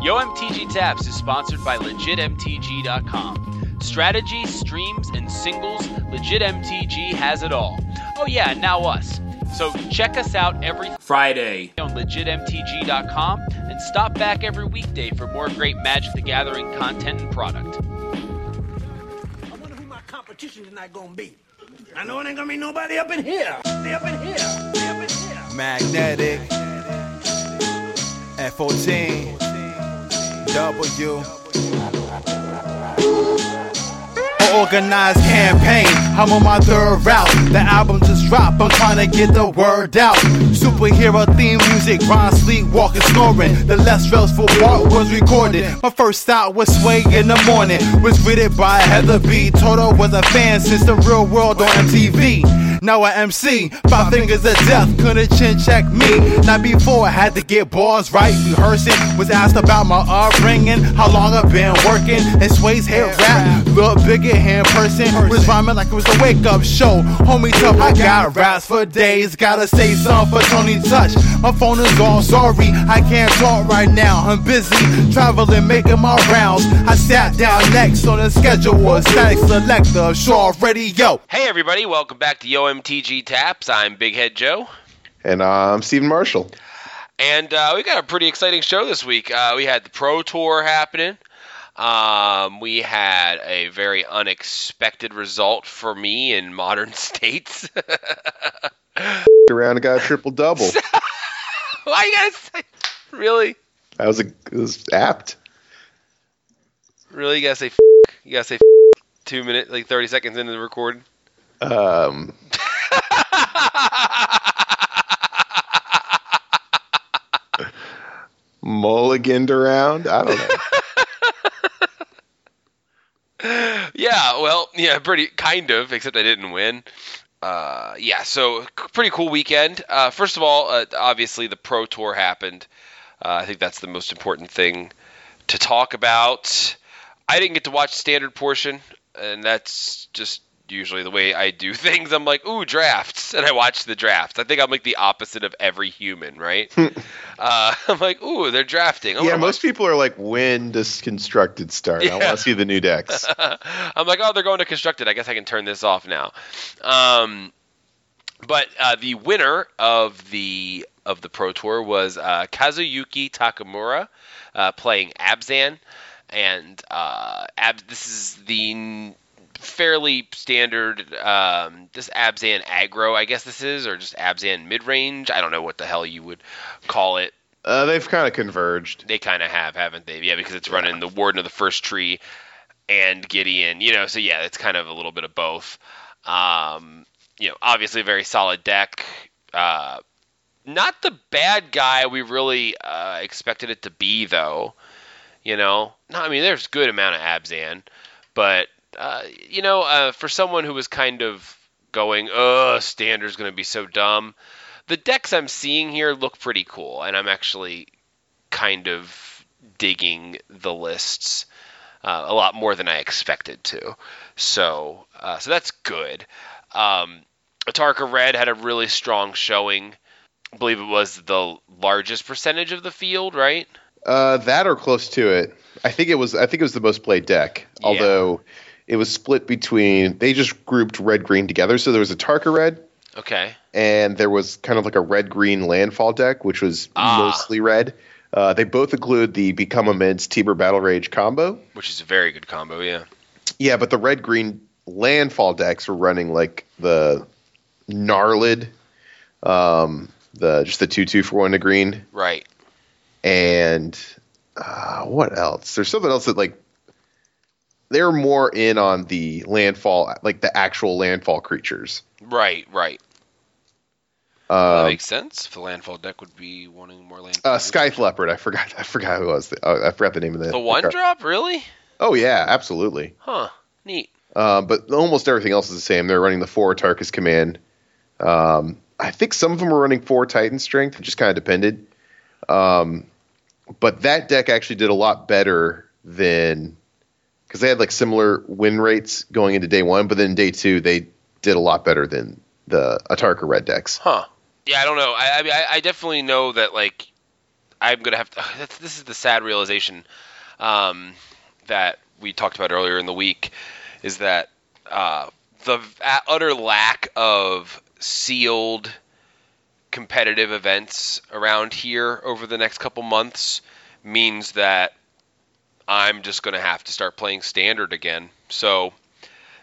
Yo MTG Taps is sponsored by LegitMTG.com. Strategy, streams, and singles, LegitMTG has it all. Oh yeah, now us. So check us out every Friday on LegitMTG.com and stop back every weekday for more great Magic the Gathering content and product. I wonder who my competition tonight gonna be. I know it ain't gonna be nobody up in here. They up in here. They up in here. Magnetic F14 W Organized campaign, I'm on my third route. The album just dropped, I'm trying to get the word out. Superhero theme music, Ron Sleep, walking, snoring. The less stressful part was recorded. My first stop was Sway in the morning, was greeted by Heather B. Toto was a fan since the real world on MTV. Now I MC, five fingers of death, couldn't chin check me. Not before I had to get bars right, rehearsing. Was asked about my upbringing, how long I've been working. And Sway's head rap, look bigger in person. Was rhyming like it was a wake up show. Homie tough, I got raps for days. Gotta say something for Tony Touch. My phone is on, sorry, I can't talk right now. I'm busy traveling, making my rounds. I sat down next on the schedule Statik Selektah, Shaw Radio. Hey everybody, welcome back to Yo MTG Taps. I'm Big Head Joe. And I'm Stephen Marshall. And uh, we got a pretty exciting show this week. Uh, we had the Pro Tour happening. Um, we had a very unexpected result for me in Modern States. Around and got a triple double. Why you guys say really? That was a it was apt. Really, you gotta say f- you gotta say f- two minutes, like thirty seconds into the recording. Um, mulliganed around. I don't know. Yeah, well, yeah, pretty kind of, except I didn't win. Uh, yeah, so pretty cool weekend. Uh, first of all, uh, obviously the Pro Tour happened. Uh, I think that's the most important thing to talk about. I didn't get to watch standard portion, and that's just usually the way I do things. I'm like, ooh, drafts, and I watch the drafts. I think I'm like the opposite of every human, right? uh, I'm like, ooh, they're drafting. I yeah, wanna most people are like, when does constructed start? I Yeah. want to see the new decks. I'm like, oh, they're going to constructed. I guess I can turn this off now. Um, but uh, the winner of the of the Pro Tour was uh, Kazuyuki Takimura uh, playing Abzan, and uh, Ab- this is the fairly standard um, this Abzan aggro, I guess this is, or just Abzan mid range. I don't know what the hell you would call it Uh, they've kind of converged. they kind of have, haven't they? Yeah, because it's running the Warden of the First Tree and Gideon, you know. So yeah, it's kind of a little bit of both. Um, you know, obviously a very solid deck. Uh, not the bad guy we really uh, expected it to be, though. You know, no, I mean, there's good amount of Abzan, but uh, you know, uh, for someone who was kind of going, "Ugh, standard's going to be so dumb," the decks I'm seeing here look pretty cool, and I'm actually kind of digging the lists uh, a lot more than I expected to. So, uh, so that's good. Um, Atarka Red had a really strong showing. I believe it was the largest percentage of the field, right? Uh, that or close to it. I think it was. I think it was the most played deck. Yeah. It was split between. They just grouped red green together. So there was Atarka red, Okay. and there was kind of like a red green landfall deck, which was Ah. mostly red. Uh, they both include the Become Immense Temur Battle Rage combo. Which is a very good combo, yeah. Yeah, but the red green landfall decks were running like the Gnarlid, um, the just the two two for one to green, Right. and uh, what else? There's something else that like they're more in on the landfall, like the actual landfall creatures. Right, right. that Um, makes sense. If the landfall deck would be wanting more land. uh, Scythe Leopard, I forgot. I forgot who it was. Uh, I forgot the name of the The one drop, really? Oh yeah, absolutely. Huh. Neat. Um, but almost everything else is the same. They're running the four Tarkus command. Um, I think some of them are running four Titan strength. It just kind of depended. Um, but that deck actually did a lot better than because they had like similar win rates going into day one, but then day two they did a lot better than the Atarka red decks. Huh. Yeah, I don't know. I, I I, definitely know that like I'm gonna have to. This is the sad realization um, that we talked about earlier in the week, is that uh, the utter lack of sealed competitive events around here over the next couple months means that I'm just going to have to start playing standard again. So,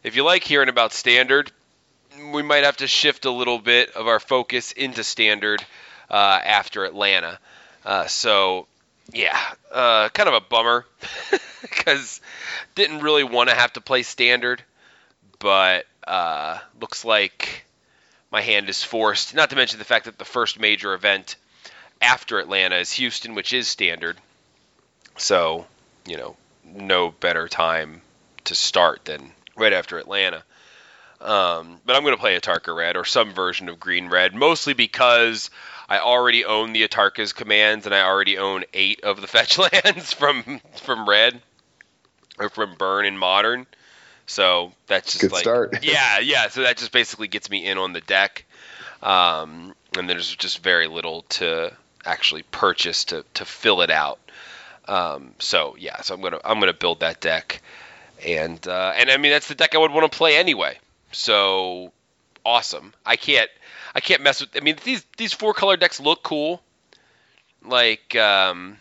if you like hearing about standard, we might have to shift a little bit of our focus into standard uh, after Atlanta. Uh, so, yeah, uh, kind of a bummer because didn't really want to have to play standard, but uh, looks like my hand is forced. Not to mention the fact that the first major event after Atlanta is Houston, which is standard. So, you know, no better time to start than right after Atlanta. Um, but I'm going to play Atarka Red or some version of Green Red, mostly because I already own the Atarka's commands and I already own eight of the fetch lands from from Red or from Burn in Modern. So that's just Good like start. yeah, yeah. So that just basically gets me in on the deck, um, and there's just very little to actually purchase to to fill it out. Um, so yeah, so I'm gonna I'm gonna build that deck, and uh, and I mean that's the deck I would want to play anyway. So awesome. I can't I can't mess with. I mean these these four color decks look cool. Like um,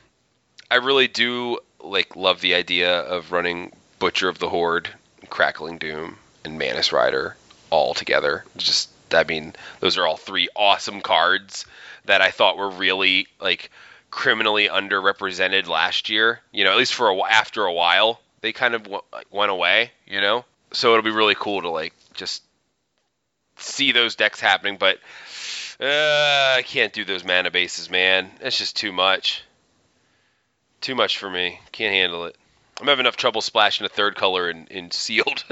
I really do like love the idea of running Butcher of the Horde, Crackling Doom, and Mantis Rider all together. Just I mean those are all three awesome cards that I thought were really like criminally underrepresented last year. You know, at least for a after a while, they kind of w- went away. You know, so it'll be really cool to like just see those decks happening. But uh, I can't do those mana bases, man. It's just too much. Too much for me. Can't handle it. I'm having enough trouble splashing a third color in, in sealed.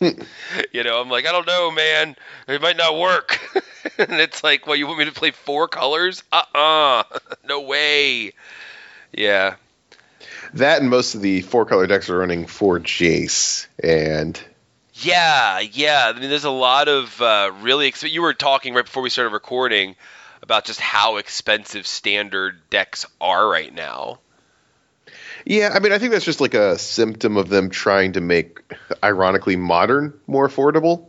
you know, I'm like, I don't know, man. It might not work. and it's like, well, you want me to play four colors? Uh-uh. no way. Yeah. That and most of the four color decks are running for Jace, and Yeah, yeah. I mean, there's a lot of uh, really. Exp- you were talking right before we started recording about just how expensive standard decks are right now. yeah, I mean, I think that's just like a symptom of them trying to make, ironically, modern more affordable.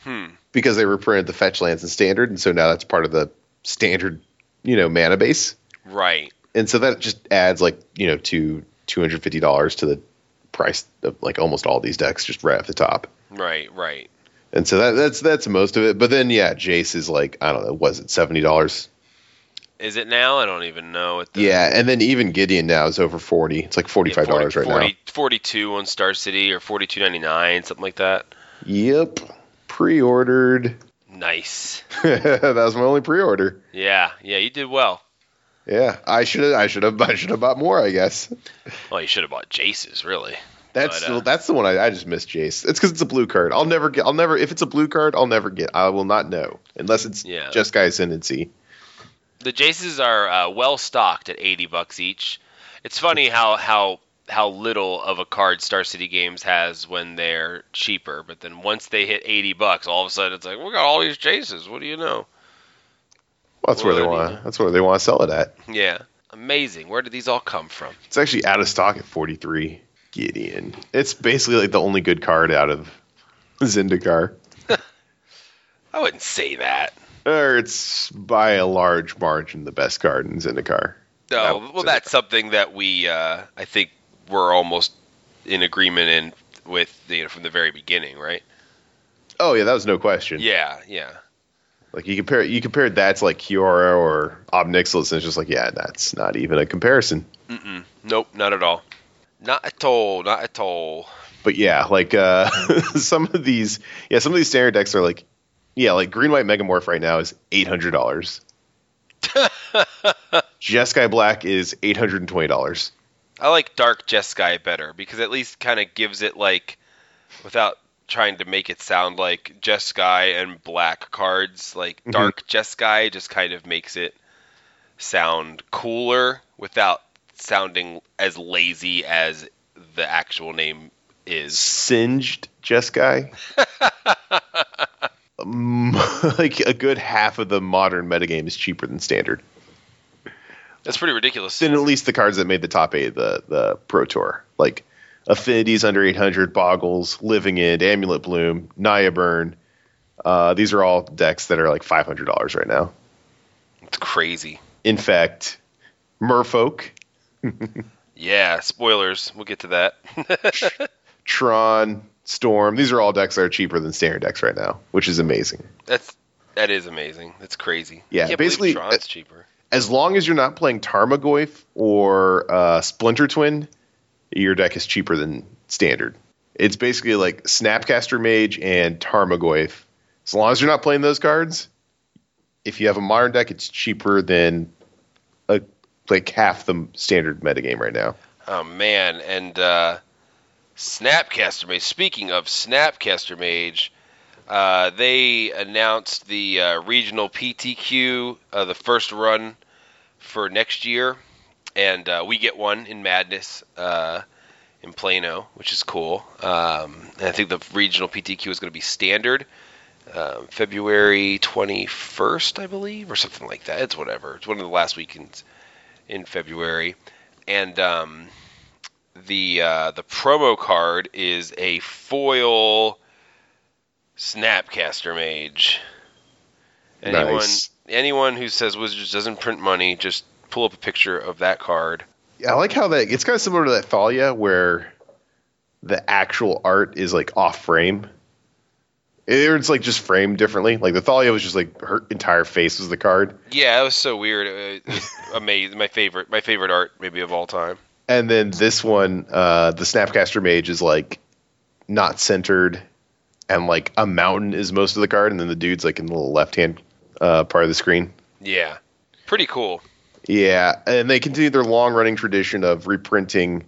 Hmm. Because they reprinted the fetch lands in standard, and so now that's part of the standard, you know, mana base, Right. and so that just adds like you know to two hundred fifty dollars to the price of like almost all these decks just right off the top. Right. Right. And so that, that's that's most of it. But then yeah, Jace is like I don't know, was it seventy dollars? Is it now? I don't even know. The, Yeah, and then even Gideon now is over forty. It's like forty five dollars right 40, 42 on Star City or 42.99, something like that. Yep, pre-ordered. Nice. that was my only pre-order. Yeah. Yeah. You did well. Yeah, I should have I should have I should have bought more. I guess Well, you should have bought Jace's, really. that's But, uh, that's the one I, I just missed. Jace. It's because it's a blue card. I'll never get. I'll never if it's a blue card. I'll never get. I will not know unless it's Yeah. Jeskai ascendancy. The Jaces are uh, well stocked at 80 bucks each. It's funny how how how little of a card Star City Games has when they're cheaper, but then once they hit 80 bucks, all of a sudden it's like we got all these Jaces. What do you know? Well, that's where they want. That's where they want to sell it at. Yeah, amazing. Where did these all come from? It's actually out of stock at 43. Gideon. It's basically like the only good card out of Zendikar. I wouldn't say that. Or it's by a large margin the best card in Zendikar. No, That well, that's something that we, uh, I think, we're almost in agreement in with you know, from the very beginning, right? Oh yeah, that was no question. Yeah, yeah. Like you compare you compared that to like Kiora or Ob Nixilis, and it's just like yeah, that's not even a comparison. Mm-mm. Nope, not at all. Not at all. Not at all. But yeah, like uh some of these yeah, some of these standard decks are like yeah, like Green White Megamorph right now is eight hundred dollars. Jeskai Black is eight hundred and twenty dollars. I like Dark Jeskai better because at least kind of gives it like, without trying to make it sound like Jeskai and black cards, like Mhm. Dark Jeskai just kind of makes it sound cooler without sounding as lazy as the actual name is. Singed Jeskai. um, like a good half of the modern metagame is cheaper than standard. That's pretty ridiculous. than at least the cards that made the top eight the the Pro Tour, like Affinities under 800, Boggles, Living End, Amulet Bloom, Naya Burn. Uh, these are all decks that are like five hundred dollars right now. It's crazy. In fact, Merfolk, Yeah, spoilers. We'll get to that. Tron, Storm. These are all decks that are cheaper than standard decks right now, which is amazing. That's that is amazing. That's crazy. Yeah, basically, Tron's uh, cheaper. As long as you're not playing Tarmogoyf or uh, Splinter Twin, your deck is cheaper than standard. It's basically like Snapcaster Mage and Tarmogoyf. As long as you're not playing those cards, if you have a modern deck, it's cheaper than a, like half the standard metagame right now. Oh man, and uh, Snapcaster Mage. Speaking of Snapcaster Mage, uh, they announced the uh, regional PTQ, uh, the first run for next year, and uh, we get one in Madness uh, in Plano, which is cool. Um, and I think the regional PTQ is going to be standard. Um, February 21st, I believe, or something like that. It's whatever. It's one of the last weekends in February, and um, the uh, the promo card is a foil Snapcaster Mage. Anyone Nice. Anyone who says Wizards doesn't print money, just pull up a picture of that card. I like how that it's kind of similar to that Thalia where the actual art is like off frame. It's like just framed differently. Like the Thalia was just like her entire face was the card, Yeah, it was so weird. It was amazing. My favorite, my favorite art maybe of all time. and then this one, uh, the Snapcaster Mage is like not centered, and like a mountain is most of the card, and then the dude's like in the little left hand uh, part of the screen. Yeah, pretty cool. Yeah, and they continue their long running tradition of reprinting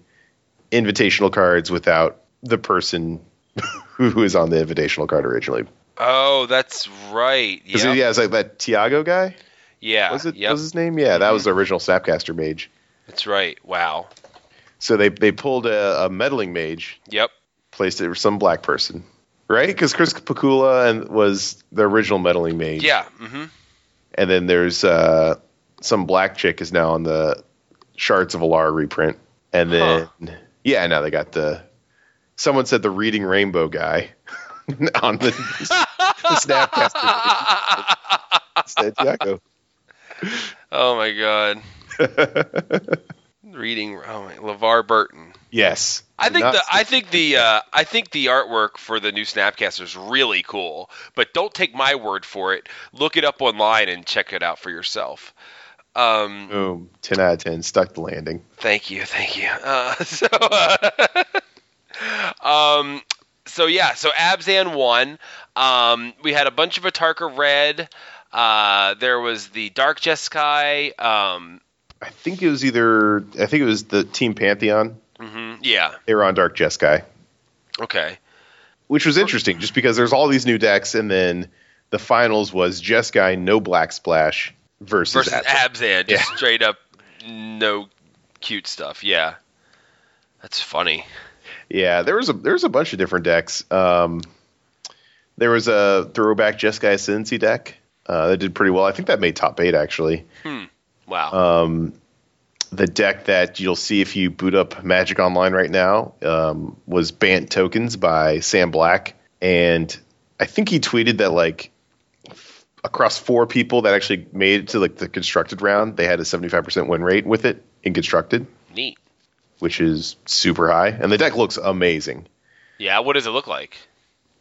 invitational cards without the person who is on the invitational card originally. Oh, that's right. Because Yeah, yeah, it's like that Tiago guy. yeah, Was it yep. was his name? Yeah, that was the original Snapcaster mage. That's right. Wow. So they they pulled a, a meddling mage, Yep. placed it for some black person, right? Because Chris Pikula and was the original meddling mage. Yeah. Mm-hmm. and then there's uh, some black chick is now on the Shards of Alara reprint, and then yeah, now they got the. Someone said the Reading Rainbow guy on the, the Snapcaster. Said Tiago. Oh my god. Reading. Oh my. Levar Burton. Yes, I think the I think the uh, I think the artwork for the new Snapcaster is really cool, but don't take my word for it. Look it up online and check it out for yourself. Um, boom, ten out of ten, stuck the landing. Thank you, thank you. Uh, so, uh, um, so yeah, so Abzan won. Um, we had a bunch of Atarka red. Uh, there was the Dark Jeskai. Um, I think it was either I think it was the Team Pantheon. Mhm, yeah. They were on Dark Jeskai. Okay. which was interesting just because there's all these new decks and then the finals was Jeskai no black splash versus, Versus Abzan. Just straight up no cute stuff. Yeah. That's funny. yeah there was a there was a bunch of different decks um, there was a throwback Jeskai Ascendancy deck uh, that did pretty well I think that made top eight actually Wow. um, the deck that you'll see if you boot up Magic Online right now um, was Bant Tokens by Sam Black, and I think he tweeted that like f- across four people that actually made it to like the constructed round, they had a seventy five percent win rate with it in constructed, Neat. which is super high, and the deck looks amazing. Yeah. What does it look like?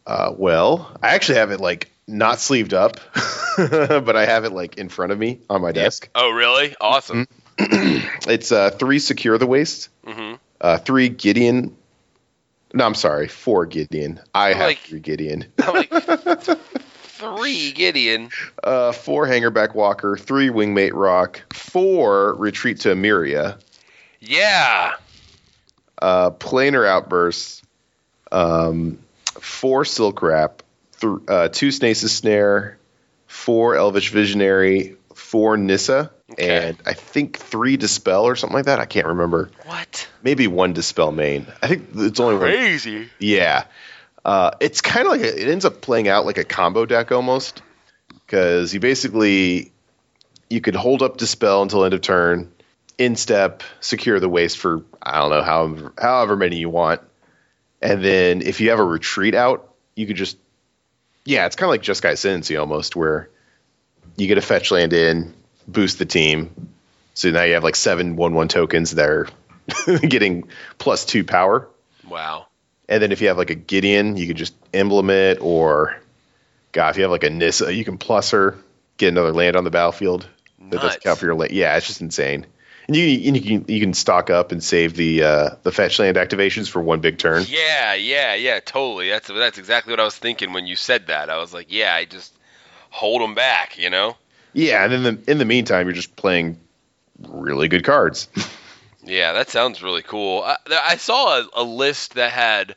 Uh, well, I actually have it like not sleeved up, but I have it like in front of me on my desk. Oh, really? Awesome. It's uh, three secure the waste, Mhm. uh, three Gideon. No, I'm sorry, four Gideon. I have Like- three Gideon. I'm like, three Gideon. Uh, four Hangerback Walker, three Wingmate Roc, four Retreat to Emeria, Yeah. uh, Planar Outbursts, um, four Silk Wrap, th- uh, two Stasis Snare, four Elvish Visionary, four Nissa, Okay. and I think three Dispel or something like that. I can't remember. What? Maybe one Dispel main. I think it's only one. Crazy. Yeah. Uh, it's kind of like a, it ends up playing out like a combo deck almost because you basically you could hold up dispel until end of turn. instep, secure the waste for I don't know however however many you want, and then if you have a retreat out, you could just yeah, it's kind of like Jeskai Ascendancy almost, where you get a fetch land in, boost the team, so now you have like seven one one tokens that are getting plus two power. Wow. And then if you have like a Gideon, you can just emblem it, or God, if you have like a Nissa, you can plus her, get another land on the battlefield. That doesn't count for your land. Yeah, it's just insane. And you, and you can you can stock up and save the uh, the fetch land activations for one big turn. Yeah, yeah, yeah, totally. That's that's exactly what I was thinking when you said that. I was like, yeah, I just hold them back, you know? Yeah, and then the, in the meantime, you're just playing really good cards. Yeah, that sounds really cool. I, I saw a, a list that had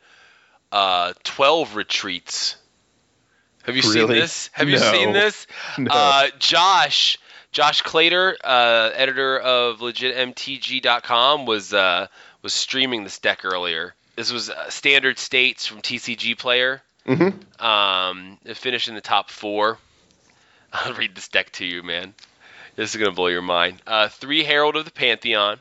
uh, 12 retreats. Have you seen this? Have you seen this? No. Uh, Josh, Josh Clater, uh, editor of legitmtg.com, was uh, was streaming this deck earlier. This was uh, standard states from TCG Player. Mm-hmm. Um, it finished in the top four. I'll read this deck to you, man. This is gonna blow your mind. Uh, three Herald of the Pantheon,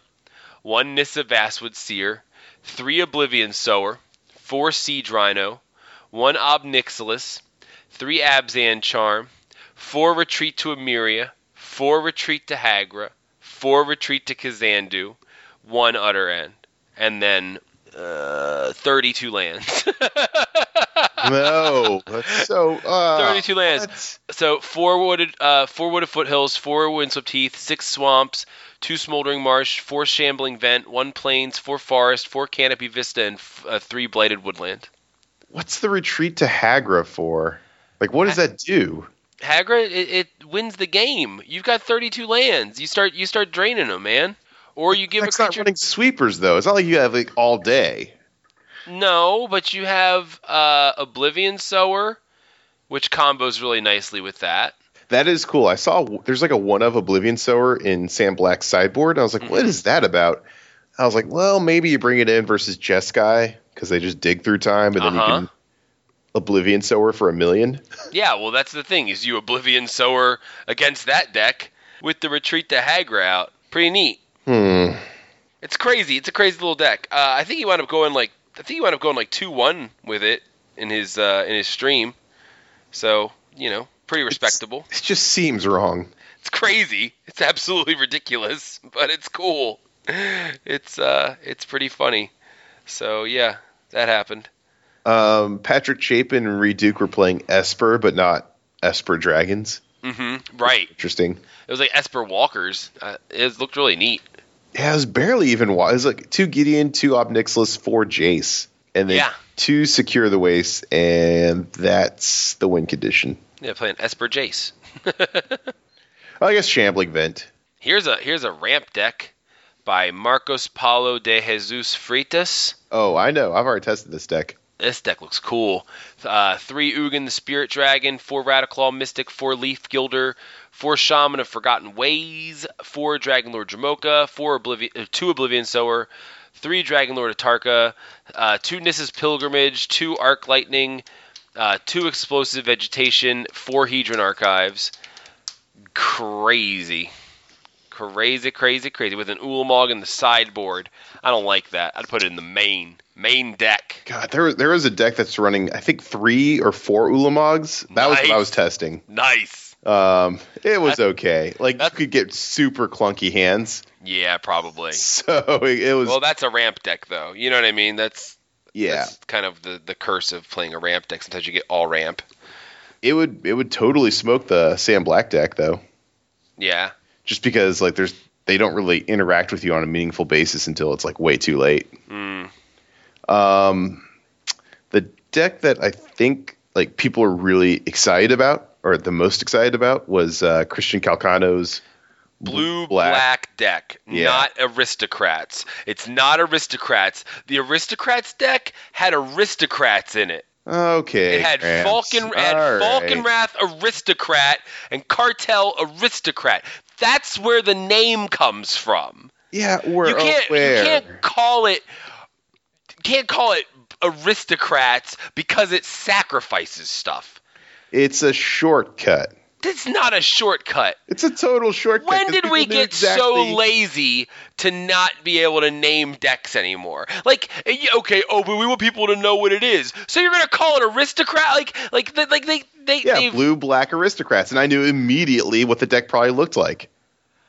one Nissa Vastwood Seer, three Oblivion Sower, four Siege Rhino, one Ob Nixilis, three Abzan Charm, four Retreat to Emeria, four Retreat to Hagra, four Retreat to Kazandu, one Utter End, and then uh, 32 lands. no, that's so. Uh, 32 lands. So four wooded, uh, four wooded foothills, four windswept heath, six swamps, two smoldering marsh, four shambling vent, one plains, four forest, four canopy vista, and f- uh, three blighted woodland. What's the retreat to Hagra for? Like, what does that do? Hagra, it, it wins the game. You've got 32 lands. You start, you start draining them, man. Or you give That's a not running sweepers though. It's not like you have like all day. No, but you have uh, Oblivion Sower, which combos really nicely with that. That is cool. I saw there's like a one of Oblivion Sower in Sam Black's sideboard. And I was like, what Mm-hmm. is that about? I was like, well, maybe you bring it in versus Jeskai because they just dig through time and then Uh-huh. you can Oblivion Sower for a million. Yeah, well, that's the thing is you Oblivion Sower against that deck with the Retreat to Hagra out. Pretty neat. Hmm. It's crazy. It's a crazy little deck. Uh, I think he wound up going like I think he wound up going like two one with it in his uh, in his stream. So you know, pretty respectable. It just seems wrong. It's crazy. It's absolutely ridiculous, but it's cool. It's uh, it's pretty funny. So yeah, that happened. Um, Patrick Chapin and Reed Duke were playing Esper, but not Esper Dragons. hmm Right. Interesting. It was like Esper Walkers. Uh, it looked really neat. Yeah, it was barely even. wa- It was like two Gideon, two Ob Nixilis, four Jace, and then Yeah. two Secure the Waste, and that's the win condition. Yeah, playing Esper Jace. I guess Shambling Vent. Here's a here's a ramp deck by Marcos Paulo de Jesus Freitas. Oh, I know. I've already tested this deck. This deck looks cool. Uh, three Ugin the Spirit Dragon, four Rattleclaw Mystic, four Leaf Gilder, four Shaman of Forgotten Ways, four Dragon Lord Dromoka, four Oblivion, uh, two Oblivion Sower, three Dragon Lord Atarka, uh, two Nissa's Pilgrimage, two Arc Lightning, uh, two Explosive Vegetation, four Hedron Archives. Crazy. Crazy, crazy, crazy. With an Ulamog in the sideboard. I don't like that. I'd put it in the main. Main deck. God, there there is a deck that's running. I think three or four Ulamogs. That was what I was testing. Nice. Um, it was That- okay. Like you could get super clunky hands. Yeah, probably. So it, it was. Well, that's a ramp deck, though. You know what I mean? That's yeah, that's kind of the, the curse of playing a ramp deck. Sometimes you get all ramp. it would it would totally smoke the Sam Black deck though. Yeah. just because like there's they don't really interact with you on a meaningful basis until it's like way too late. Mm. Um, the deck that I think like people are really excited about, or the most excited about, was uh, Christian Calcano's Blue black, deck, Yeah. not aristocrats. It's not aristocrats. The aristocrats deck had aristocrats in it. Okay, It had Gramps. Falcon, had All Falcon right. Wrath aristocrat and Cartel aristocrat. That's where the name comes from. Yeah, we're you can't aware. you can't call it can't call it aristocrats because it sacrifices stuff. It's a shortcut. That's not a shortcut. It's a total shortcut. When did we get so lazy to not be able to name decks anymore? Like, eh, okay, oh, but we want people to know what it is. So you're gonna call it aristocrat? Like, like, like they, they, Yeah, they've- blue black aristocrats, and I knew immediately what the deck probably looked like.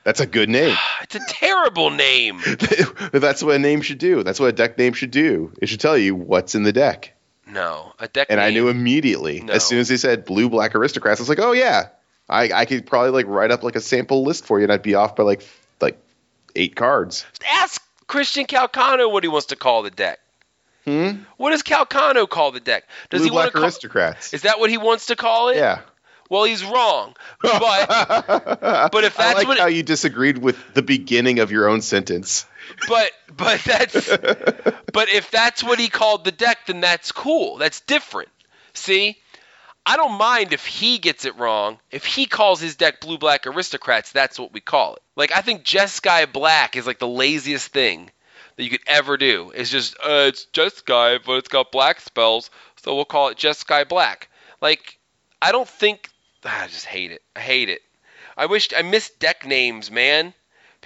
That's a good name. It's a terrible name. That's what a name should do. That's what a deck name should do. It should tell you what's in the deck. No, a deck. And I knew immediately No. as soon as they said blue black aristocrats. I was like, oh yeah, I, I could probably like write up like a sample list for you, and I'd be off by like like eight cards. Ask Christian Calcano what he wants to call the deck. Hmm? What does Calcano call the deck? Does blue he want black to call? aristocrats. Is that what he wants to call it? yeah. Well, he's wrong. But but if I that's like what- how you disagreed with the beginning of your own sentence. But but that's but if that's what he called the deck, then that's cool. That's different. See? I don't mind if he gets it wrong. If he calls his deck blue black aristocrats, that's what we call it. Like I think Jeskai Black is like the laziest thing that you could ever do. It's just uh it's Jeskai, but it's got black spells, so we'll call it Jeskai Black. Like I don't think I just hate it. I hate it. I wish I miss deck names, man.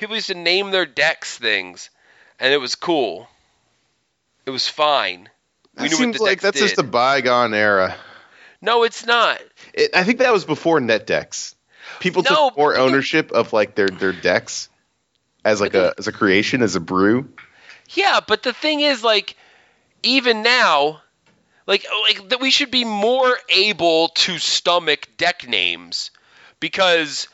People used to name their decks things, and it was cool. It was fine. We That knew seems what the like that's did. just a bygone era. No, it's not. It, I think that was before net decks. People No, took more ownership of like their their decks as like a as a creation as a brew. Yeah, but the thing is, like, even now, like, oh, like that we should be more able to stomach deck names because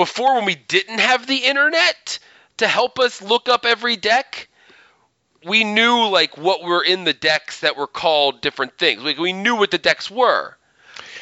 before, when we didn't have the internet to help us look up every deck, we knew like what were in the decks that were called different things. Like we knew what the decks were,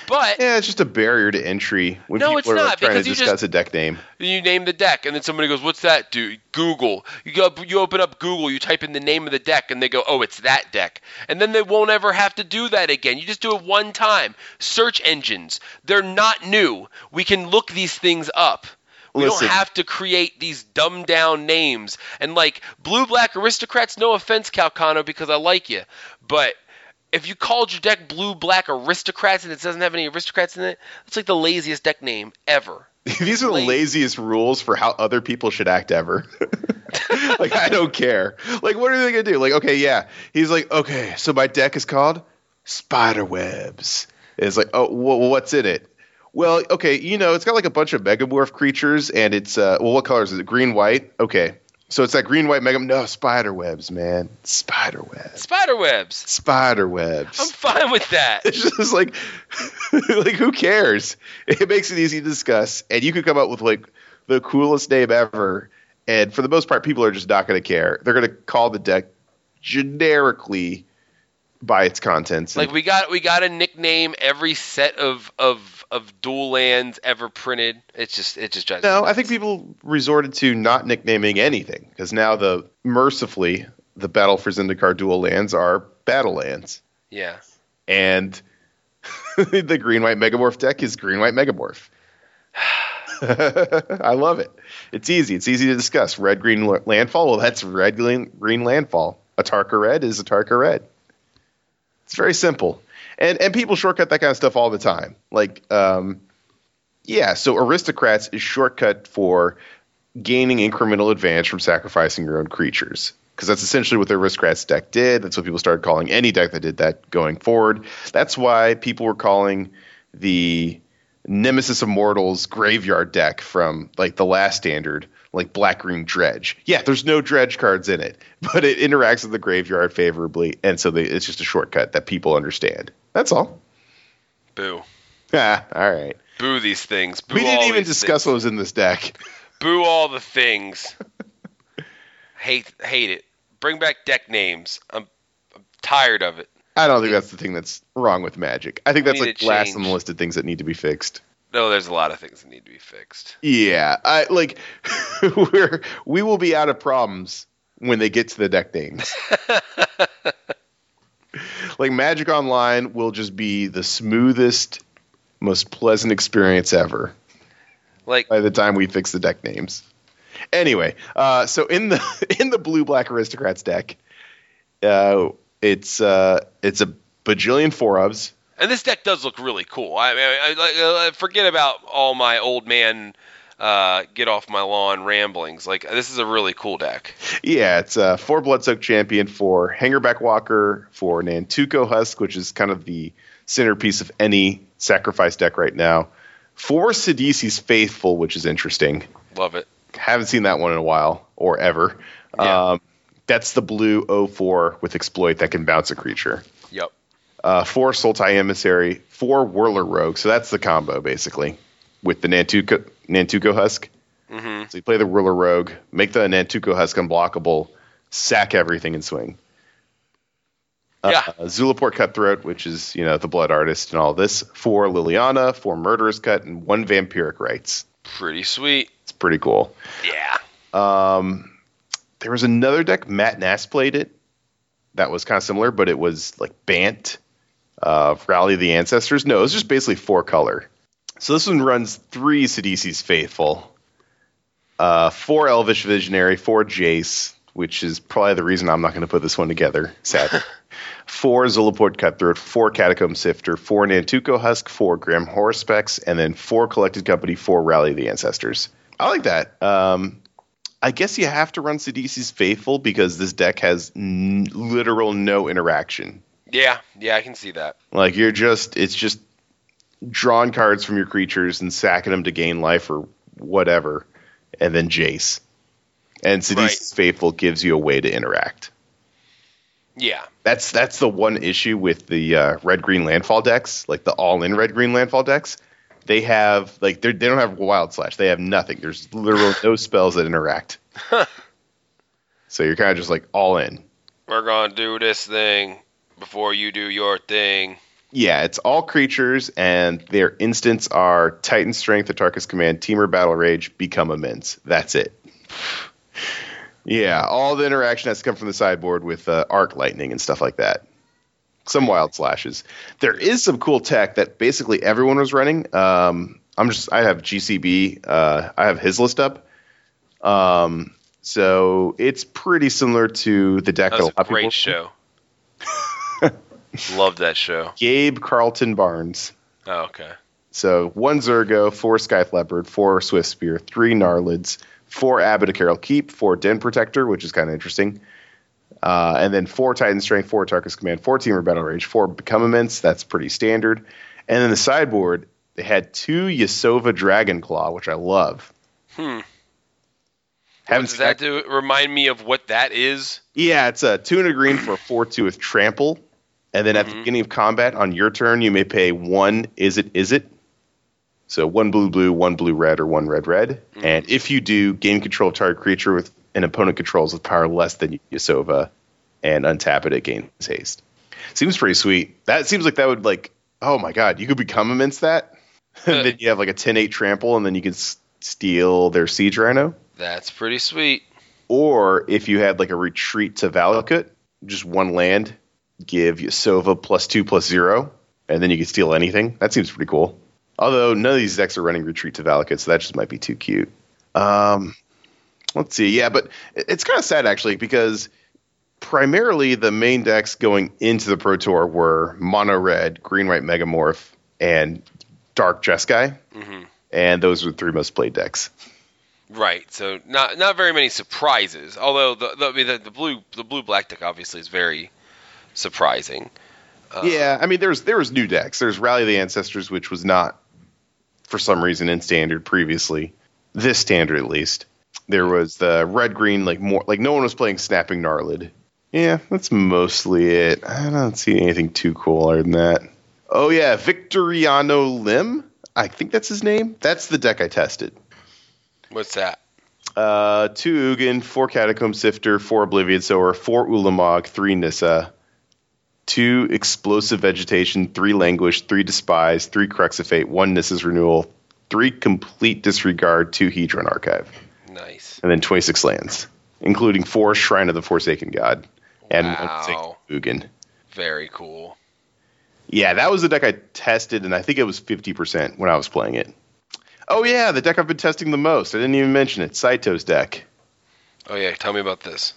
but Yeah, it's just a barrier to entry when No, people it's are not, trying to discuss just- a deck name. you name the deck, and then somebody goes, "What's that, dude?" Google. You go, you open up Google, you type in the name of the deck, and they go, "Oh, it's that deck," and then they won't ever have to do that again. You just do it one time. Search engines, they're not new. We can look these things up. We Listen. don't have to create these dumbed down names. And like blue black aristocrats, no offense, Calcano, because I like you, but if you called your deck blue black aristocrats and it doesn't have any aristocrats in it, it's like the laziest deck name ever. These are the laziest rules for how other people should act ever. like I don't care. Like what are they gonna do? Like okay, yeah. He's like okay, so my deck is called Spider Webs. It's like oh, wh- what's in it? Well, okay, you know it's got like a bunch of megamorph creatures, and it's uh, well, what colors is it? Green, white. Okay, so it's that green, white mega. No, spider webs, man. Spider webs. Spider webs. Spider webs. I'm fine with that. It's just like, like who cares? It makes it easy to discuss, and you could come up with like the coolest name ever. And for the most part, people are just not going to care. They're going to call the deck generically by its contents. Like we got we got to nickname every set of of of dual lands ever printed. It's just it just drives. no, I think people resorted to not nicknaming anything because now the mercifully the battle for Zendikar dual lands are battle lands, Yeah. and the green white megamorph deck is green white megamorph. I love it. It's easy. It's easy to discuss. Red green landfall. Well, that's red green, green landfall. Atarka red is Atarka red. It's very simple, and and people shortcut that kind of stuff all the time. Like, um, yeah. So aristocrats is shortcut for gaining incremental advantage from sacrificing your own creatures. Because that's essentially what the aristocrats deck did. That's what people started calling any deck that did that going forward. That's why people were calling the Nemesis of Mortals graveyard deck from like the last standard, like black green dredge. Yeah, there's no dredge cards in it, but it interacts with the graveyard favorably, and so they, it's just a shortcut that people understand. That's all. Boo. Ah, all right. Boo these things. Boo we didn't even discuss things. what was in this deck. Boo all the things. hate hate it. Bring back deck names. I'm, I'm tired of it. I don't think that's the thing that's wrong with Magic. I think that's like last on the list of things that need to be fixed. No, there's a lot of things that need to be fixed. Yeah, I like we're we will be out of problems when they get to the deck names. Like Magic Online will just be the smoothest, most pleasant experience ever Like by the time we fix the deck names. Anyway, uh, so in the in the blue black aristocrats deck, uh, it's uh, it's a bajillion four ofs, And this deck does look really cool. I I, I, I forget about all my old man uh, get off my lawn ramblings. Like this is a really cool deck. Yeah, it's uh, four Bloodsoak Champion, for Hangerback Walker, for Nantuko Husk, which is kind of the centerpiece of any sacrifice deck right now. For Sidisi's Faithful, which is interesting. Love it. Haven't seen that one in a while or ever. Yeah. Um, that's the blue 04 with exploit that can bounce a creature. Yep. Uh, four Sultai Emissary, four Whirler Rogue. So that's the combo basically with the Nantuko Nantuko Husk. hmm So you play the Whirler Rogue, make the Nantuko Husk unblockable, sack everything and swing. Yeah. Uh, Zulaport Cutthroat, which is you know the Blood Artist and all this. Four Liliana, four Murderous Cut, and one Vampiric Rites. Pretty sweet. It's pretty cool. Yeah. Um, there was another deck. Matt Nass played it. That was kind of similar, but it was like Bant, uh, Rally the Ancestors. No, it was just basically four color. So this one runs three Sidisi's Faithful, uh, four Elvish Visionary, four Jace, which is probably the reason I'm not going to put this one together. Sad. four Zulaport Cutthroat, four Catacomb Sifter, four Nantuko Husk, four Grim Haruspex, and then four Collected Company, four Rally the Ancestors. I like that. Um, I guess you have to run Sidisi's Faithful because this deck has n- literal no interaction. Yeah. Yeah. I can see that. Like you're just, it's just drawing cards from your creatures and sacking them to gain life or whatever, and then Jace. And Sidisi's Right. Faithful gives you a way to interact. Yeah. That's that's the one issue with the uh, red green landfall decks, like the all in red green landfall decks. They have like they don't have wild slash. They have nothing. There's literally no spells that interact. so you're kind of just like all in. We're gonna do this thing before you do your thing. Yeah, it's all creatures, and their instants are Titan Strength, Atarka's Command, Temur Battle Rage, Become Immense. That's it. Yeah, all the interaction has to come from the sideboard with uh, Arc Lightning and stuff like that. Some wild slashes. There is some cool tech that basically everyone was running. Um, I'm just I have GCB. Uh, I have his list up. Um, so it's pretty similar to the deck That was that a lot of people- great show. Loved that show. Gabe Carlton Barnes. Oh, okay. So one Zurgo, four Scythe Leopard, four Swift Spear, three Gnarlids, four Abbot of Keral Keep, four Den Protector, which is kind of interesting, uh, and then four Titan Strength, four Tarkus Command, four Temur Battle Rage, four Become Immense. That's pretty standard. And then the sideboard, they had two Yasova Dragon Claw, which I love. Hmm. Haven't Does that do remind me of what that is? Yeah, it's a two and a green for a four two with trample, and then at the Mhm. beginning of combat on your turn, you may pay one. Is it? Is it? So one blue blue, one blue red, or one red red. And if you do, gain control of target creature with an opponent controls with power less than Yasova, and untap it, it gains haste. Seems pretty sweet. That seems like that would like. Oh my god, you could become immense that. and then you have like a 10-8 trample, and then you can s- steal their siege rhino. That's pretty sweet. Or if you had like a retreat to Valakut, just one land, give Yasova plus two plus zero, and then you can steal anything. That seems pretty cool. Although none of these decks are running retreat to Valakut, so that just might be too cute. Um, let's see. Yeah, but it's kind of sad actually because primarily the main decks going into the Pro Tour were mono red, green white megamorph, and dark Jeskai, hmm and those were the three most played decks. Right. So not not very many surprises. Although the the, I mean, the, the blue the blue black deck obviously is very surprising. Uh, yeah, I mean, there's there was new decks. There's Rally the Ancestors, which was not for some reason in standard previously. This standard, at least. There was the red green, like more like no one was playing Snapping Gnarlid. Yeah, that's mostly it. I don't see anything too cool other than that. Oh yeah, Victoriano Lim. I think that's his name. That's the deck I tested. What's that? Uh, two Ugin, four Catacomb Sifter, four Oblivion Sower, four Ulamog, three Nissa, two Explosive Vegetation, three Languish, three Despise, three Crux of Fate, one Nissa's Renewal, three Complete Disregard, two Hedron Archive, Nice. and then 26 lands, including four Shrine of the Forsaken God and Wow. Ugin. Very cool. Yeah, that was the deck I tested, and I think it was 50% when I was playing it. Oh, yeah, the deck I've been testing the most. I didn't even mention it Saito's deck. Oh yeah, tell me about this.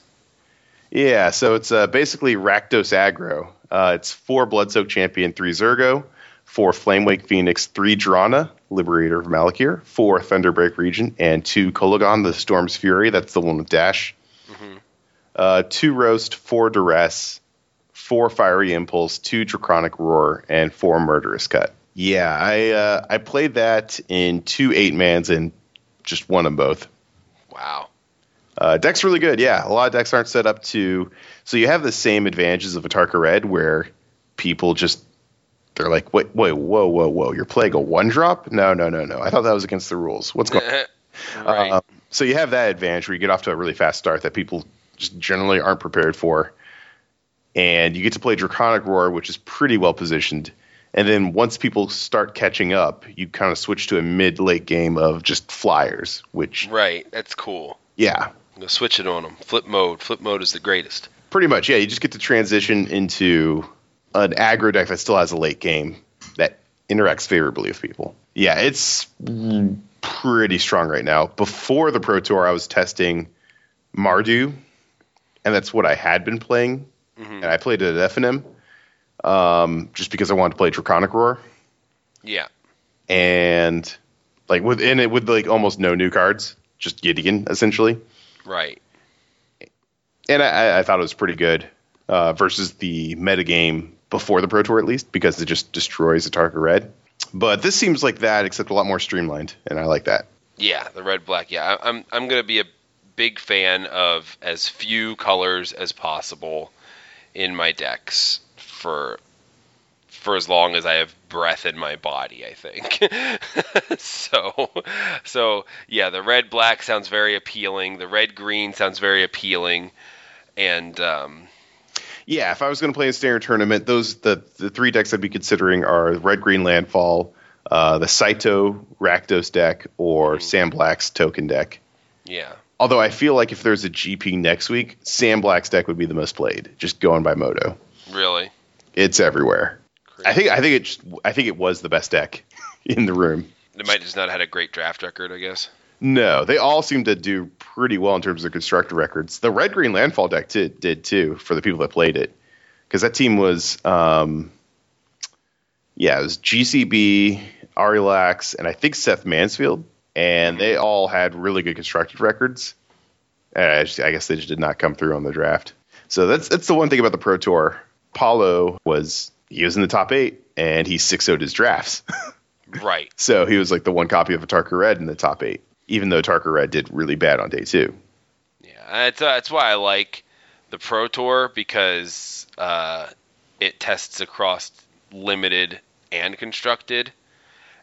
Yeah, so it's uh, basically Rakdos aggro. Uh, it's four Bloodsoak Champion, three Zurgo, four Flamewake Phoenix, three Drana, Liberator of Malakir, four Thunderbreak Regent, and two Kolaghan, the Storm's Fury. That's the one with Dash. Uh, two Roast, four Duress, four Fiery Impulse, two Draconic Roar, and four Murderous Cut. Yeah, I uh, I played that in two eight mans and just won them both. Wow. Uh, deck's really good. Yeah, a lot of decks aren't set up to. So you have the same advantages of Atarka Red, where people just they're like, wait, wait, whoa, whoa, whoa, you're playing a one drop? No, no, no, no. I thought that was against the rules. What's going? on? right. Um, so you have that advantage where you get off to a really fast start that people just generally aren't prepared for, and you get to play Draconic Roar, which is pretty well positioned. And then once people start catching up, you kind of switch to a mid late game of just flyers, which right. That's cool. yeah, switch it on them. Flip mode. Flip mode is the greatest. pretty much yeah. You just get to transition into an aggro deck that still has a late game that interacts favorably with people. Yeah, it's pretty strong right now. Before the Pro Tour, I was testing Mardu, and that's what I had been playing, and I played it at FNM um, just because I wanted to play Draconic Roar, Yeah. and like within it with like almost no new cards, just Gideon essentially. Right. and I, I thought it was pretty good uh, versus the metagame before the Pro Tour, at least, because it just destroys the Atarka Red. But this seems like that, except a lot more streamlined, and I like that. Yeah, the red black. Yeah, I- I'm I'm gonna be a big fan of as few colors as possible in my decks for for as long as I have breath in my body. I think. so so yeah, the red black sounds very appealing. The red green sounds very appealing, and um, Yeah, if I was going to play a standard tournament, those the the three decks I'd be considering are Red Green Landfall, uh, the Saito Rakdos deck, or Sam Black's token deck. yeah. Although I feel like if there's a GP next week, Sam Black's deck would be the most played, just going by Moto. Really. It's everywhere. I think I think it I think it was the best deck in the room. They might just not had a great draft record, I guess. No, they all seem to do pretty well in terms of constructed records. The red green landfall deck t- did too for the people that played it, because that team was, um, yeah, it was GCB, Ari Lax, and I think Seth Manfield, and they all had really good constructed records. I, just, I guess they just did not come through on the draft. So that's that's the one thing about the Pro Tour. Paulo was he was in the top eight, and he 6 0'd his drafts. Right. So he was like the one copy of Atarka Red in the top eight, even though Atarka Red did really bad on day two. Yeah, that's that's why I like the Pro Tour because uh, it tests across limited and constructed,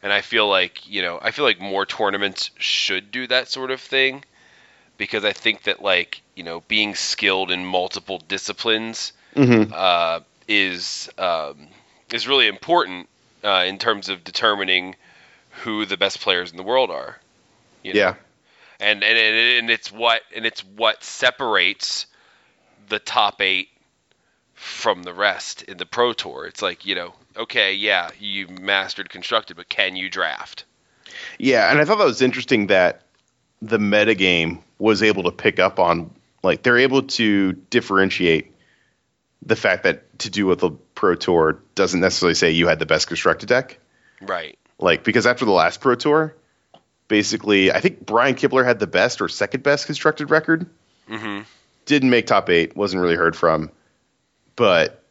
and I feel like you know I feel like more tournaments should do that sort of thing because I think that like you know being skilled in multiple disciplines uh, is um, is really important uh, in terms of determining who the best players in the world are. you know? Yeah. and and and it's what and it's what separates the top eight from the rest in the pro tour. It's like you know, okay, yeah, you mastered constructed, but can you draft? Yeah, and I thought that was interesting that the metagame was able to pick up on like they're able to differentiate the fact that to do with the Pro Tour doesn't necessarily say you had the best constructed deck. Right. Like because after the last Pro Tour, basically I think Brian Kibler had the best or second best constructed record. hmm Didn't make top eight, wasn't really heard from, but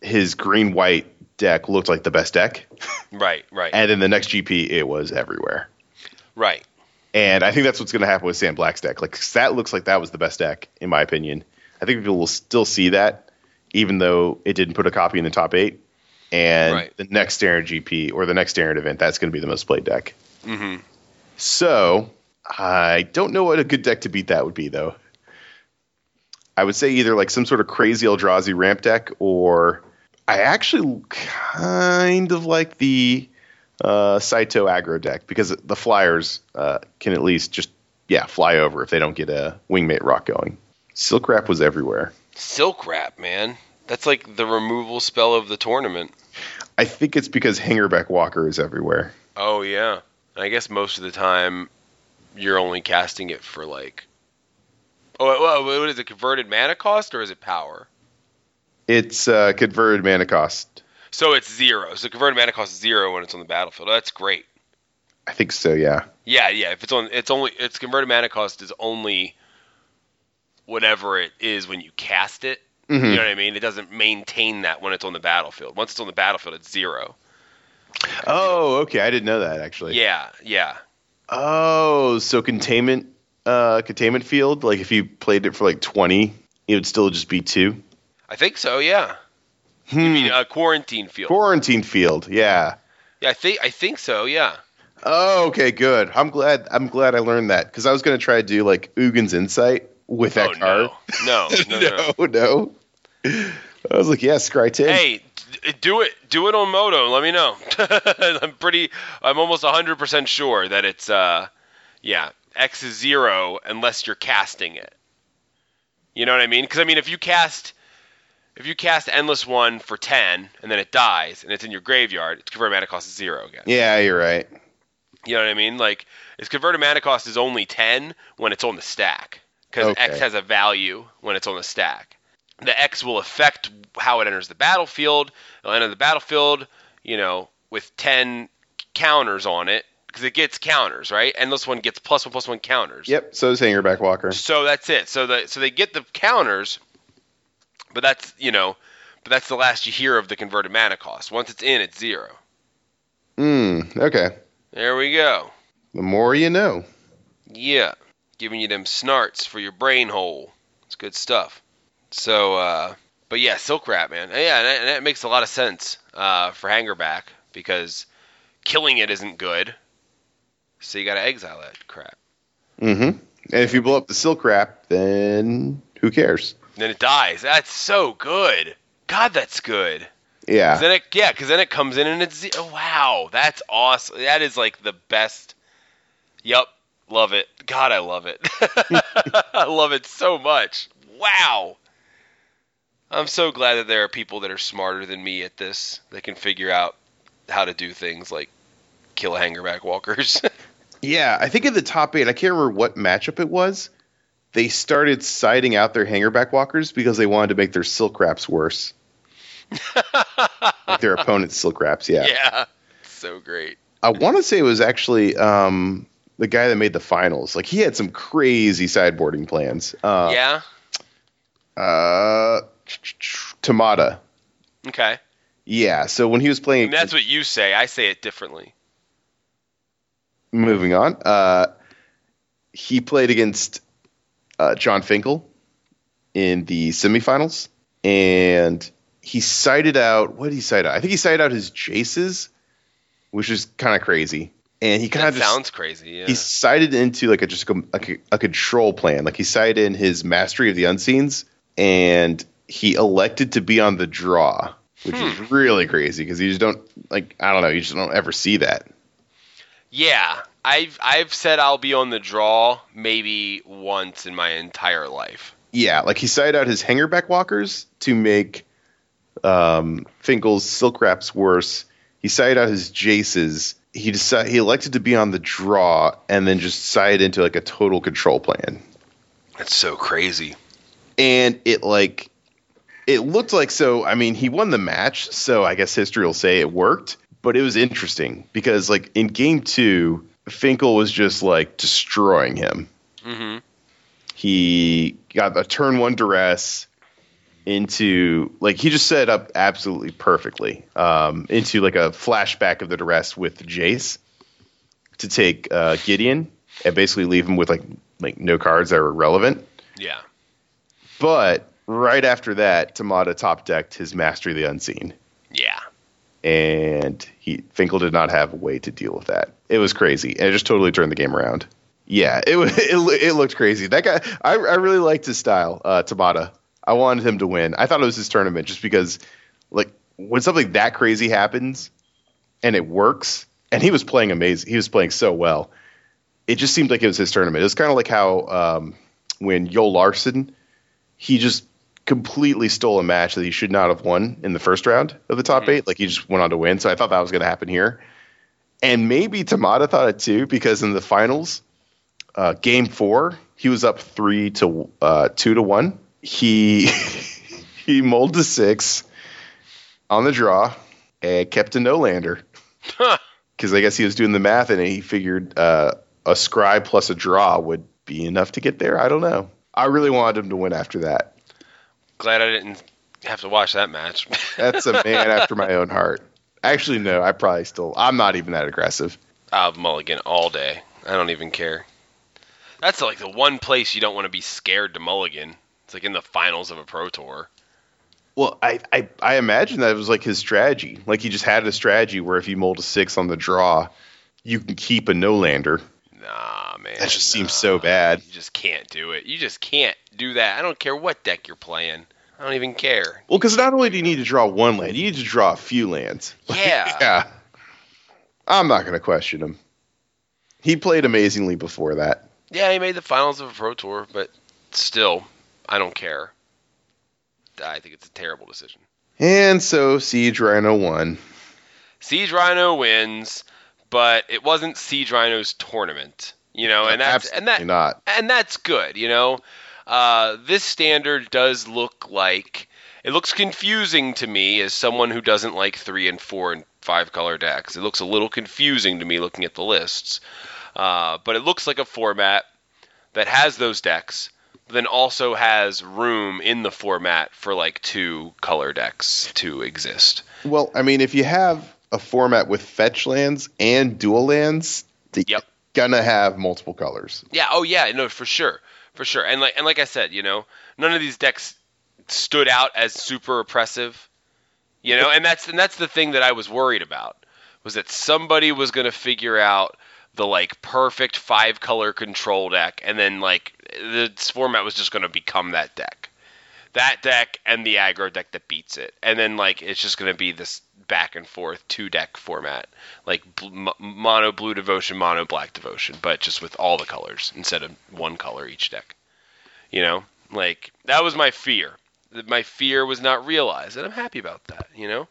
his green white deck looked like the best deck. Right. Right. And in the next GP, it was everywhere. right. And I think that's what's going to happen with Sam Black's deck. Like that looks like that was the best deck in my opinion. I think people will still see that, even though it didn't put a copy in the top eight. And Right. the next standard GP or the next standard event, that's going to be the most played deck. hmm So I don't know what a good deck to beat that would be though. I would say either like some sort of crazy Eldrazi ramp deck, or I actually kind of like the uh, Saito aggro deck because the flyers uh, can at least just yeah fly over if they don't get a Wingmate Roc going. Silk wrap was everywhere. Silk wrap, man. That's like the removal spell of the tournament. I think it's because Hangerback Walker is everywhere. Oh yeah. I guess most of the time you're only casting it for like. Oh, what is it? Converted mana cost or is it power? It's uh, converted mana cost. So it's zero. So converted mana cost is zero when it's on the battlefield. That's great. I think so. Yeah. Yeah, yeah. If it's on, it's only it's converted mana cost is only whatever it is when you cast it. You mm-hmm. know what I mean? It doesn't maintain that when it's on the battlefield. Once it's on the battlefield, it's zero. Oh, okay. I didn't know that actually. Yeah, yeah. Oh, so containment, uh, containment field. Like if you played it for like twenty, it would still just be two. I think so. Yeah. You hmm. mean a quarantine field? Quarantine field. Yeah. yeah, I think I think so. Yeah. Oh, okay, good. I'm glad. I'm glad I learned that because I was gonna try to do like Ugin's Insight with that oh card. no, no, no, no. no. I was like, yeah, Scry 10. Hey, do it. Do it on Moto. Let me know. I'm pretty. I'm almost 100 percent sure that it's. uh Yeah, X is zero unless you're casting it. You know what I mean? Because I mean, if you cast. If you cast Endless One for 10 and then it dies and it's in your graveyard, its converted mana cost is zero again. Yeah, you're right. You know what I mean? Like, its converted mana cost is only 10 when it's on the stack. Because Okay. X has a value when it's on the stack. The X will affect how it enters the battlefield. It'll enter the battlefield, you know, with 10 counters on it. Because it gets counters, right? Endless one gets plus one plus one counters. Yep. So is Hangerback Walker. So that's it. So the so they get the counters, but that's you know, but that's the last you hear of the converted mana cost. Once it's in, it's zero. Hmm. okay. There we go. The more you know. Yeah, giving you them snarts for your brain hole. It's good stuff. So, uh, but yeah, Silk wrap, man. Yeah, and that, and that makes a lot of sense uh, for Hangerback because killing it isn't good. So you got to exile that crap. Mm-hmm. And if you blow up the silk wrap, then who cares? Then it dies. That's so good. God, that's good. Yeah. Then it, yeah, because then it comes in and it's oh, wow, that's awesome. That is like the best. Yup, love it. God, I love it. I love it so much. Wow. I'm so glad that there are people that are smarter than me at this that can figure out how to do things like kill hangerback walkers. Yeah, I think in the top eight, I can't remember what matchup it was. They started siding out their hangerback walkers because they wanted to make their silk wraps worse. like their opponent's silk wraps, yeah. yeah, so great. I want to say it was actually um, the guy that made the finals. Like he had some crazy sideboarding plans. Uh, yeah. Uh, Tamada. Okay. Yeah. So when he was playing, And that's what you say. I say it differently. moving on, uh, he played against uh, Jon Finkel in the semifinals, and he cited out what did he cite out? I think he cited out his Jaces, which is kind of crazy. And he kind That of just sounds crazy. Yeah. he cited into like a just a, a, a control plan. Like he cited in his mastery of the unseens, and he elected to be on the draw, which is really crazy because you just don't like I don't know, you just don't ever see that. Yeah, I've I've said I'll be on the draw maybe once in my entire life. Yeah, like he cited out his hangerback walkers to make um, Finkel's silk wraps worse. He cited out his Jaces. He decided he elected to be on the draw and then just sided into like a total control plan. That's so crazy. and it like it looked like so i mean he won the match so i guess history will say it worked but it was interesting because like in game two finkel was just like destroying him hmm he got a turn one duress into like he just set up absolutely perfectly um, into like a flashback of the duress with jace to take uh, gideon and basically leave him with like like no cards that were relevant Yeah. but right after that, Tamada top decked his Mastery of the Unseen, Yeah. and he Finkel did not have a way to deal with that. It was crazy, and it just totally turned the game around. Yeah, it was it, it looked crazy. That guy, I, I really liked his style, uh, Tamada. I wanted him to win. I thought it was his tournament just because, like, when something that crazy happens and it works, and he was playing amazing. He was playing so well. It just seemed like it was his tournament. It was kind of like how um, when Joel Larsson, he just completely stole a match that he should not have won in the first round of the top eight. Like he just went on to win. So I thought that was going to happen here. And maybe Tamada thought it too, because in the finals, uh, game four, he was up three to uh, two to one. He he mulled to six on the draw and kept a no lander Huh. because I guess he was doing the math and he figured uh, a scry plus a draw would be enough to get there. I don't know. I really wanted him to win after that. Glad I didn't have to watch that match. That's a man after my own heart. Actually, no, I probably still. I'm not even that aggressive. I'll mulligan all day. I don't even care. That's like the one place you don't want to be scared to mulligan. It's like in the finals of a pro tour. Well, I, I I imagine that it was like his strategy. Like he just had a strategy where if you mold a six on the draw, you can keep a no lander. Nah, man. That just seems so bad. You just can't do it. You just can't do that. I don't care what deck you're playing. I don't even care. Well, because not only do you need to draw one land, you need to draw a few lands. Yeah. Yeah. I'm not going to question him. He played amazingly before that. Yeah, he made the finals of a pro tour, but still, I don't care. I think it's a terrible decision. And so Siege Rhino won. Siege Rhino wins, but it wasn't Siege Rhino's tournament, you know, and that's and that Absolutely not. and that's good, you know. Uh, this standard does look like it looks confusing to me as someone who doesn't like three and four and five color decks. It looks a little confusing to me looking at the lists, uh, but it looks like a format that has those decks, but then also has room in the format for like two color decks to exist. Well, I mean, if you have a format with fetch lands and dual lands, you're gonna have multiple colors. Yeah. Oh, yeah. No, for sure, for sure. And like and like I said, you know, none of these decks stood out as super oppressive. You know, and that's and that's the thing that I was worried about was that somebody was to figure out the like perfect five color control deck, and then like this format was just going to become that deck, that deck and the aggro deck that beats it, and then like it's just going to be this back and forth two deck format, like mono blue devotion, mono black devotion, but just with all the colors instead of one color each deck. You know, like that was my fear. My fear was not realized, and I'm happy about that. You know,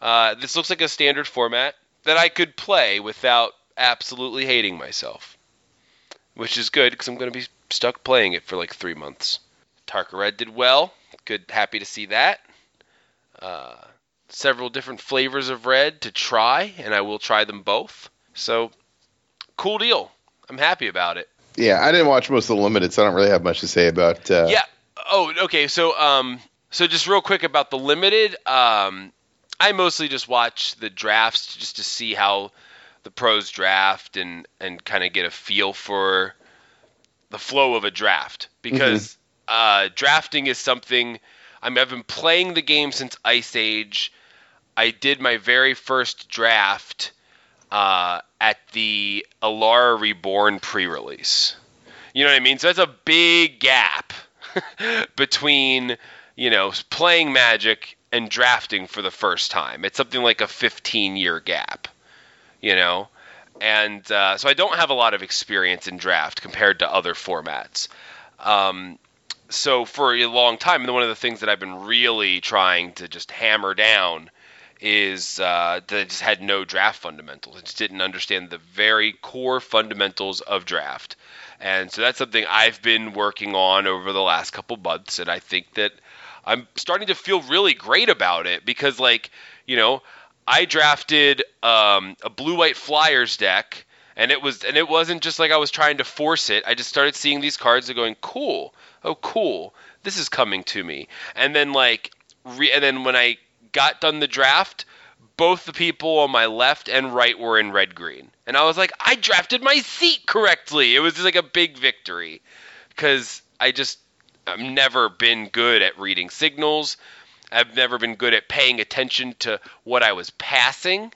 uh, this looks like a standard format that I could play without absolutely hating myself, which is good because I'm going to be stuck playing it for like three months. Atarka Red did well. Good, happy to see that. Uh, several different flavors of red to try, and I will try them both. So, cool deal. I'm happy about it. Yeah, I didn't watch most of the limited, so I don't really have much to say about. Uh, Yeah. Oh, okay. So, um, so just real quick about the limited. Um, I mostly just watch the drafts just to see how the pros draft and and kind of get a feel for the flow of a draft because uh, drafting is something. I mean, I've been playing the game since Ice Age. I did my very first draft uh, at the Alara Reborn pre-release. You know what I mean? So that's a big gap between, you know, playing Magic and drafting for the first time. It's something like a 15 year gap, you know? And uh, so I don't have a lot of experience in draft compared to other formats. Um, so for a long time, and one of the things that I've been really trying to just hammer down is uh, that I just had no draft fundamentals. I just didn't understand the very core fundamentals of draft. And so that's something I've been working on over the last couple months, and I think that I'm starting to feel really great about it because, like, you know, I drafted um, a blue white flyers deck, and it was and it wasn't just like I was trying to force it. I just started seeing these cards and going, cool, oh cool, this is coming to me. And then like, re- and then when I got done the draft, both the people on my left and right were in red green, and I was like, I drafted my seat correctly. It was just like a big victory because I just I've never been good at reading signals. I've never been good at paying attention to what I was passing.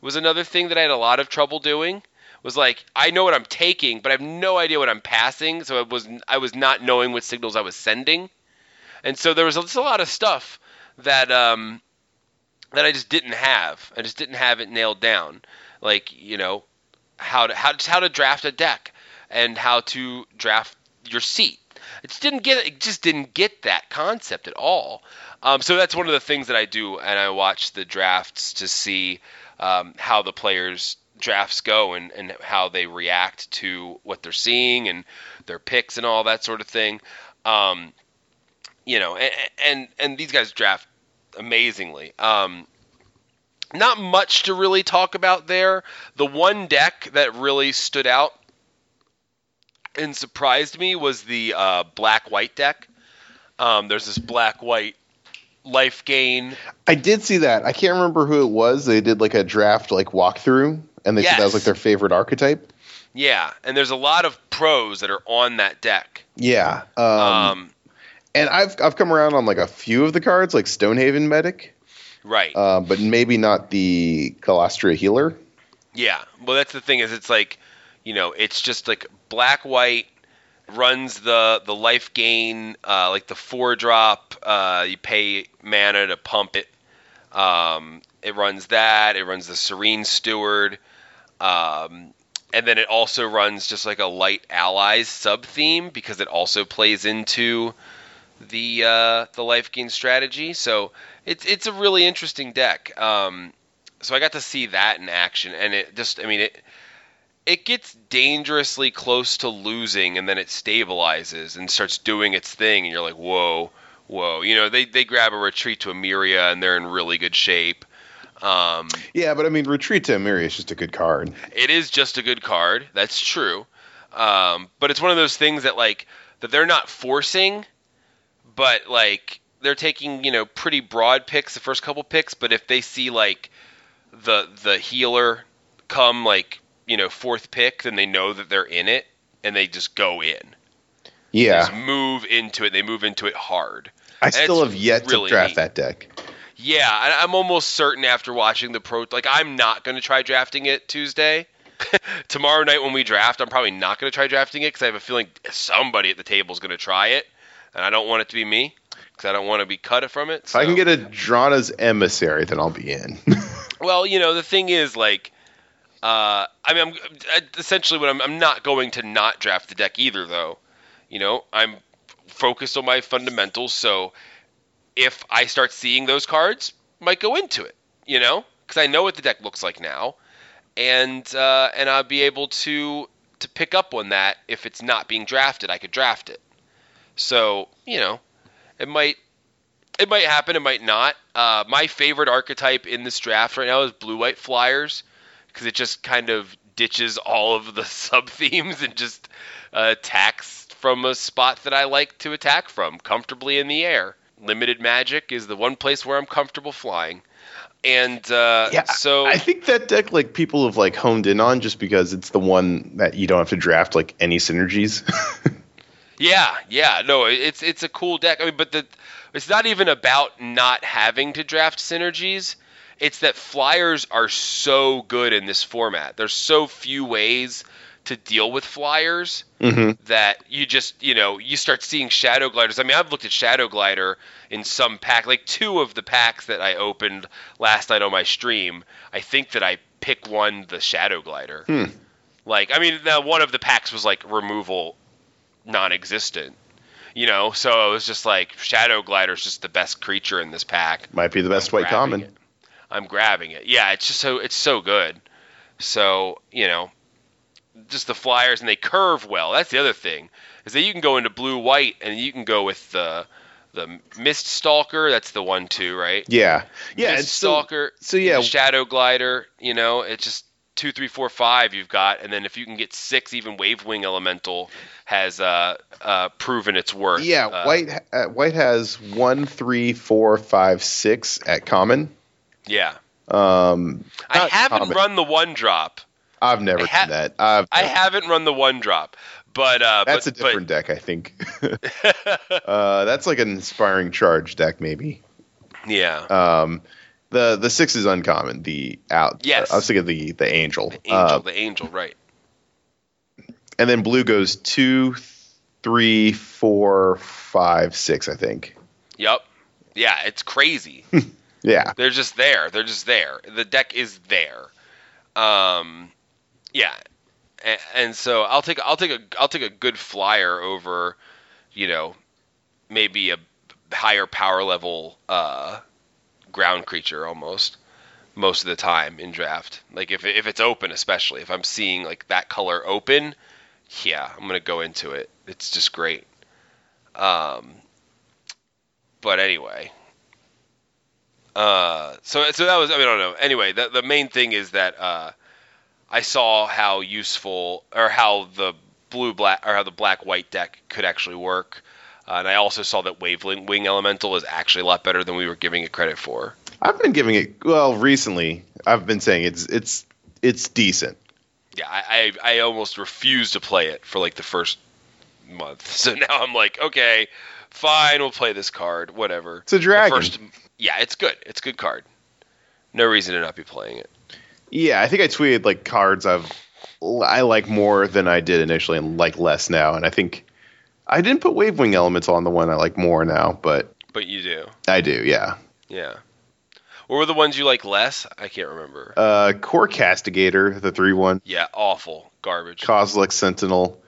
Was another thing that I had a lot of trouble doing. Was like I know what I'm taking, but I have no idea what I'm passing. So it was I was not knowing what signals I was sending, and so there was just a lot of stuff that um that I just didn't have. I just didn't have it nailed down. Like you know how to how just how to draft a deck and how to draft your seat. It just didn't get it just didn't get that concept at all. Um, so that's one of the things that I do, and I watch the drafts to see um, how the players drafts go and, and how they react to what they're seeing and their picks and all that sort of thing. Um, you know, and, and and these guys draft amazingly. Um, not much to really talk about there. The one deck that really stood out and surprised me was the uh, black white deck. Um, there's this black white life gain. I did see that. I can't remember who it was. They did like a draft like walkthrough, and they said that was like their favorite archetype. Yeah, and there's a lot of pros that are on that deck. Yeah. Um, Um, and I've I've come around on like a few of the cards, like Stonehaven Medic, right. uh, but maybe not the Kalastria Healer. Yeah. Well, that's the thing is it's like, you know, it's just like black white runs the the life gain uh, like the four drop. Uh, you pay mana to pump it. Um, it runs that. It runs the Serene Steward. Um, and then it also runs just like a light allies sub theme because it also plays into the uh, the life gain strategy. So it's it's a really interesting deck. Um, so I got to see that in action, and it just I mean it it gets dangerously close to losing, and then it stabilizes and starts doing its thing, and you're like, whoa, whoa. You know, they they grab a retreat to Emeria, and they're in really good shape. Um, Yeah, but I mean, Retreat to Emeria is just a good card. it is just a good card. That's true. Um, but it's one of those things that like that they're not forcing, but like they're taking you know pretty broad picks the first couple picks. But if they see like the the healer come like you know fourth pick, then they know that they're in it and they just go in. They Yeah, just move into it. They move into it hard. I still have yet really to draft neat. that deck. Yeah, I, I'm almost certain after watching the pro, like I'm not going to try drafting it Tuesday. Tomorrow night when we draft, I'm probably not going to try drafting it because I have a feeling somebody at the table is going to try it, and I don't want it to be me because I don't want to be cut from it. If I can get a Drana's emissary, then I'll be in. Well, you know, the thing is, like, uh, I mean, I'm essentially what I'm, I'm not going to not draft the deck either, though. You know, I'm focused on my fundamentals, so if I start seeing those cards, might go into it. You know, because I know what the deck looks like now, and uh, and I'll be able to to pick up on that if it's not being drafted. I could draft it. So you know, it might it might happen, it might not. Uh, my favorite archetype in this draft right now is blue white flyers because it just kind of ditches all of the sub themes and just uh, attacks from a spot that I like to attack from, comfortably in the air. Limited magic is the one place where I'm comfortable flying, and uh, yeah, so I think that deck like people have like honed in on just because it's the one that you don't have to draft like any synergies. Yeah, yeah, no, it's it's a cool deck. I mean, but the it's not even about not having to draft synergies. It's that flyers are so good in this format. There's so few ways to deal with flyers mm-hmm. that you just you know you start seeing shadow gliders. I mean, I've looked at shadow glider in some pack, like two of the packs that I opened last night on my stream. I think that I pick one the shadow glider. Hmm. Like, I mean, now one of the packs was like removal non-existent. You know, so it was just like Shadow Glider's just the best creature in this pack. Might be the best white common. it. I'm grabbing it. Yeah, it's just so it's so good. So you know, just the flyers and they curve well. That's the other thing is that you can go into blue white and you can go with the the Mist Stalker. That's the one too, right? Yeah, yeah. Mist it's so, Stalker. so yeah, Shadow Glider. You know, it's just two, three, four, five. You've got, and then if you can get six, even Wave Wing Elemental has uh, uh, proven its worth. yeah. Uh, white uh, white has one, three, four, five, six at common. Yeah, Um, I haven't common. run the one drop. I've never ha- done that. I've, I haven't run the one drop, but uh, that's but, a different deck, I think. uh, that's like an inspiring charge deck, maybe. Yeah, Um, the the six is uncommon. The out. Yes. I was thinking the the angel. The angel, Uh, the angel, right? and then blue goes two, three, four, five, six. I think. Yep. Yeah, it's crazy. Yeah. They're just there. They're just there. The deck is there. Um, yeah, and, and so I'll take I'll take a I'll take a good flyer over, you know, maybe a higher power level uh, ground creature almost most of the time in draft. Like if if it's open, especially if I'm seeing like that color open, yeah, I'm gonna go into it. It's just great. Um, but anyway. Uh, so so that was I mean I don't know. Anyway, the the main thing is that uh, I saw how useful or how the blue black or how the black white deck could actually work. Uh, and I also saw that Wavelength Wing Elemental is actually a lot better than we were giving it credit for. I've been giving it well recently. I've been saying it's it's it's decent. Yeah, I, I, I almost refused to play it for like the first month. So now I'm like, okay, fine, we'll play this card, whatever. It's a The dragon. first- yeah, it's good. It's a good card. No reason to not be playing it. Yeah, I think I tweeted like cards I've I like more than I did initially and like less now. And I think I didn't put Wavewing elements on the one I like more now, but But you do. I do. Yeah. Yeah. What were the ones you like less? I can't remember. Uh, Kor Castigator, the three one, yeah, awful. Garbage. Kozilek Sentinel.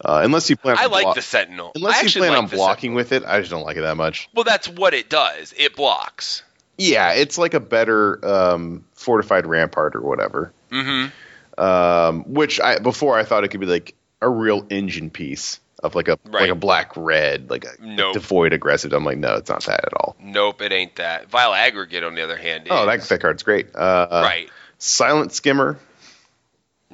Uh, unless you plan, I on like the Sentinel. I Unless you plan like on blocking Sentinel. with it, I just don't like it that much. Well, that's what it does. It blocks. Yeah, it's like a better um, fortified rampart or whatever. Mm-hmm. Um, which I before I thought it could be like a real engine piece of like a like a black red like a Nope. devoid aggressive. I'm like, no, it's not that at all. Nope, it ain't that. Vile Aggregate, on the other hand, Oh, is. that that card's great. Uh, right. Silent Skimmer.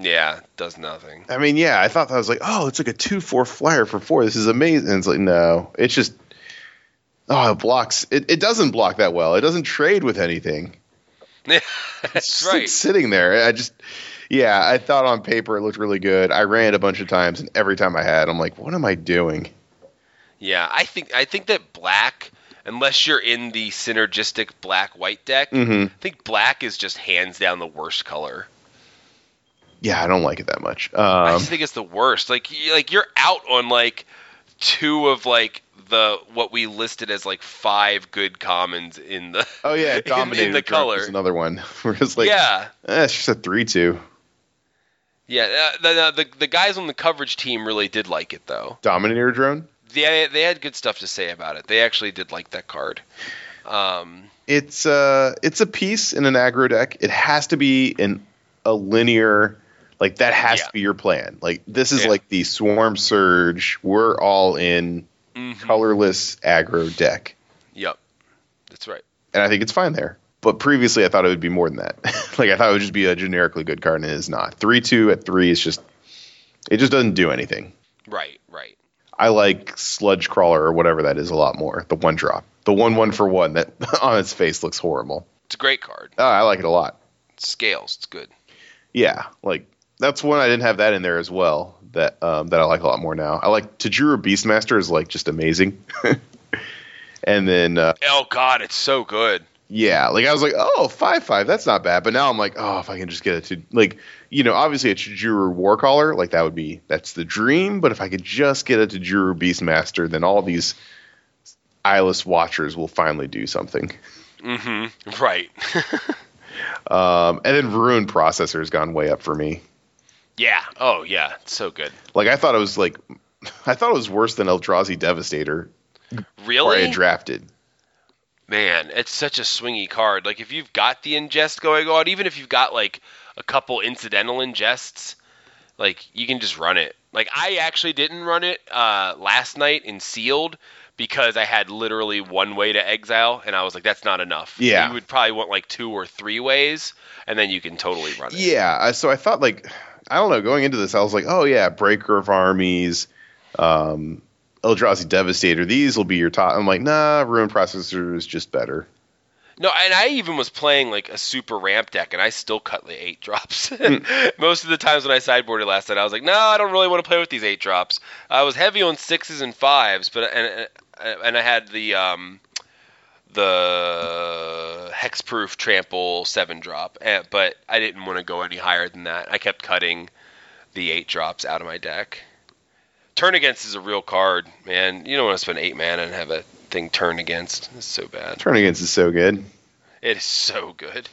Yeah, does nothing. I mean, yeah, I thought that was like, oh, it's like a two four flyer for four. This is amazing. And it's like, no, it's just, oh, it blocks. It, it doesn't block that well. It doesn't trade with anything. It's That's just like right. sitting there. I just, yeah, I thought on paper it looked really good. I ran it a bunch of times, and every time I had, I'm like, what am I doing? Yeah, I think I think that black, unless you're in the synergistic black white deck, hmm I think black is just hands down the worst color. Yeah, I don't like it that much. I Um, just think it's the worst. Like you, like you're out on like two of like the what we listed as like five good commons in the oh yeah, in- in, the color. is another one. Like, yeah, eh, it's just a three two. yeah. Uh, the, the the guys on the coverage team really did like it though. Dominator drone. They they had good stuff to say about it. They actually did like that card. Um, it's uh it's a piece in an aggro deck. It has to be in a linear like that has Yeah. to be your plan. Like this is Yeah. like the swarm surge. We're all in mhm. colorless aggro deck. Yep, that's right. And I think it's fine there. But previously I thought it would be more than that. like I thought it would just be a generically good card and it is not. Three two at three is just it just doesn't do anything. Right, right. I like Sludge Crawler or whatever that is a lot more. The one drop. The one one for one that on its face looks horrible. It's a great card. Oh, I like it a lot. Scales, it's good. Yeah, like that's one I didn't have that in there as well. That um, that I like a lot more now. I like Tajuru Beastmaster is like just amazing. and then uh, Oh God, it's so good. yeah, like I was like, oh five five, that's not bad. But now I'm like, oh, if I can just get it to like you know, obviously a Tajuru Warcaller, like that would be that's the dream. But if I could just get a Tajuru Beastmaster, then all these eyeless watchers will finally do something. Mm-hmm. Right. Um, and then Ruin Processor has gone way up for me. Yeah. Oh yeah, it's so good. Like I thought it was like, I thought it was worse than Eldrazi Devastator. Really? I drafted. Man, it's such a swingy card. Like if you've got the ingest going on, even if you've got like a couple incidental ingests, like you can just run it. Like I actually didn't run it uh, last night in sealed because I had literally one way to exile, and I was like, that's not enough. Yeah. you would probably want like two or three ways, and then you can totally run it. Yeah, so I thought like, I don't know. Going into this, I was like, oh yeah, Breaker of Armies, um, Eldrazi Devastator. These will be your top. I'm like, nah, Ruin Processor is just better. No, and I even was playing like a super ramp deck, and I still cut the eight drops. Hmm. Most of the times when I sideboarded last night, I was like, no, I don't really want to play with these eight drops. I was heavy on sixes and fives, but and and I had the um the hexproof trample seven drop, eh, but I didn't want to go any higher than that. I kept cutting the eight drops out of my deck. Turn against is a real card, man. You don't want to spend eight mana and have a thing turn against. It's so bad. Turn Against is so good. It is so good.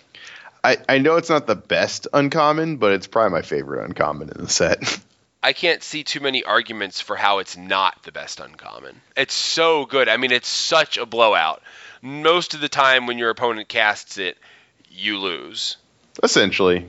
I, I know it's not the best uncommon, but it's probably my favorite uncommon in the set. I can't see too many arguments for how it's not the best uncommon. It's so good. I mean, it's such a blowout. Most of the time when your opponent casts it, you lose. Essentially,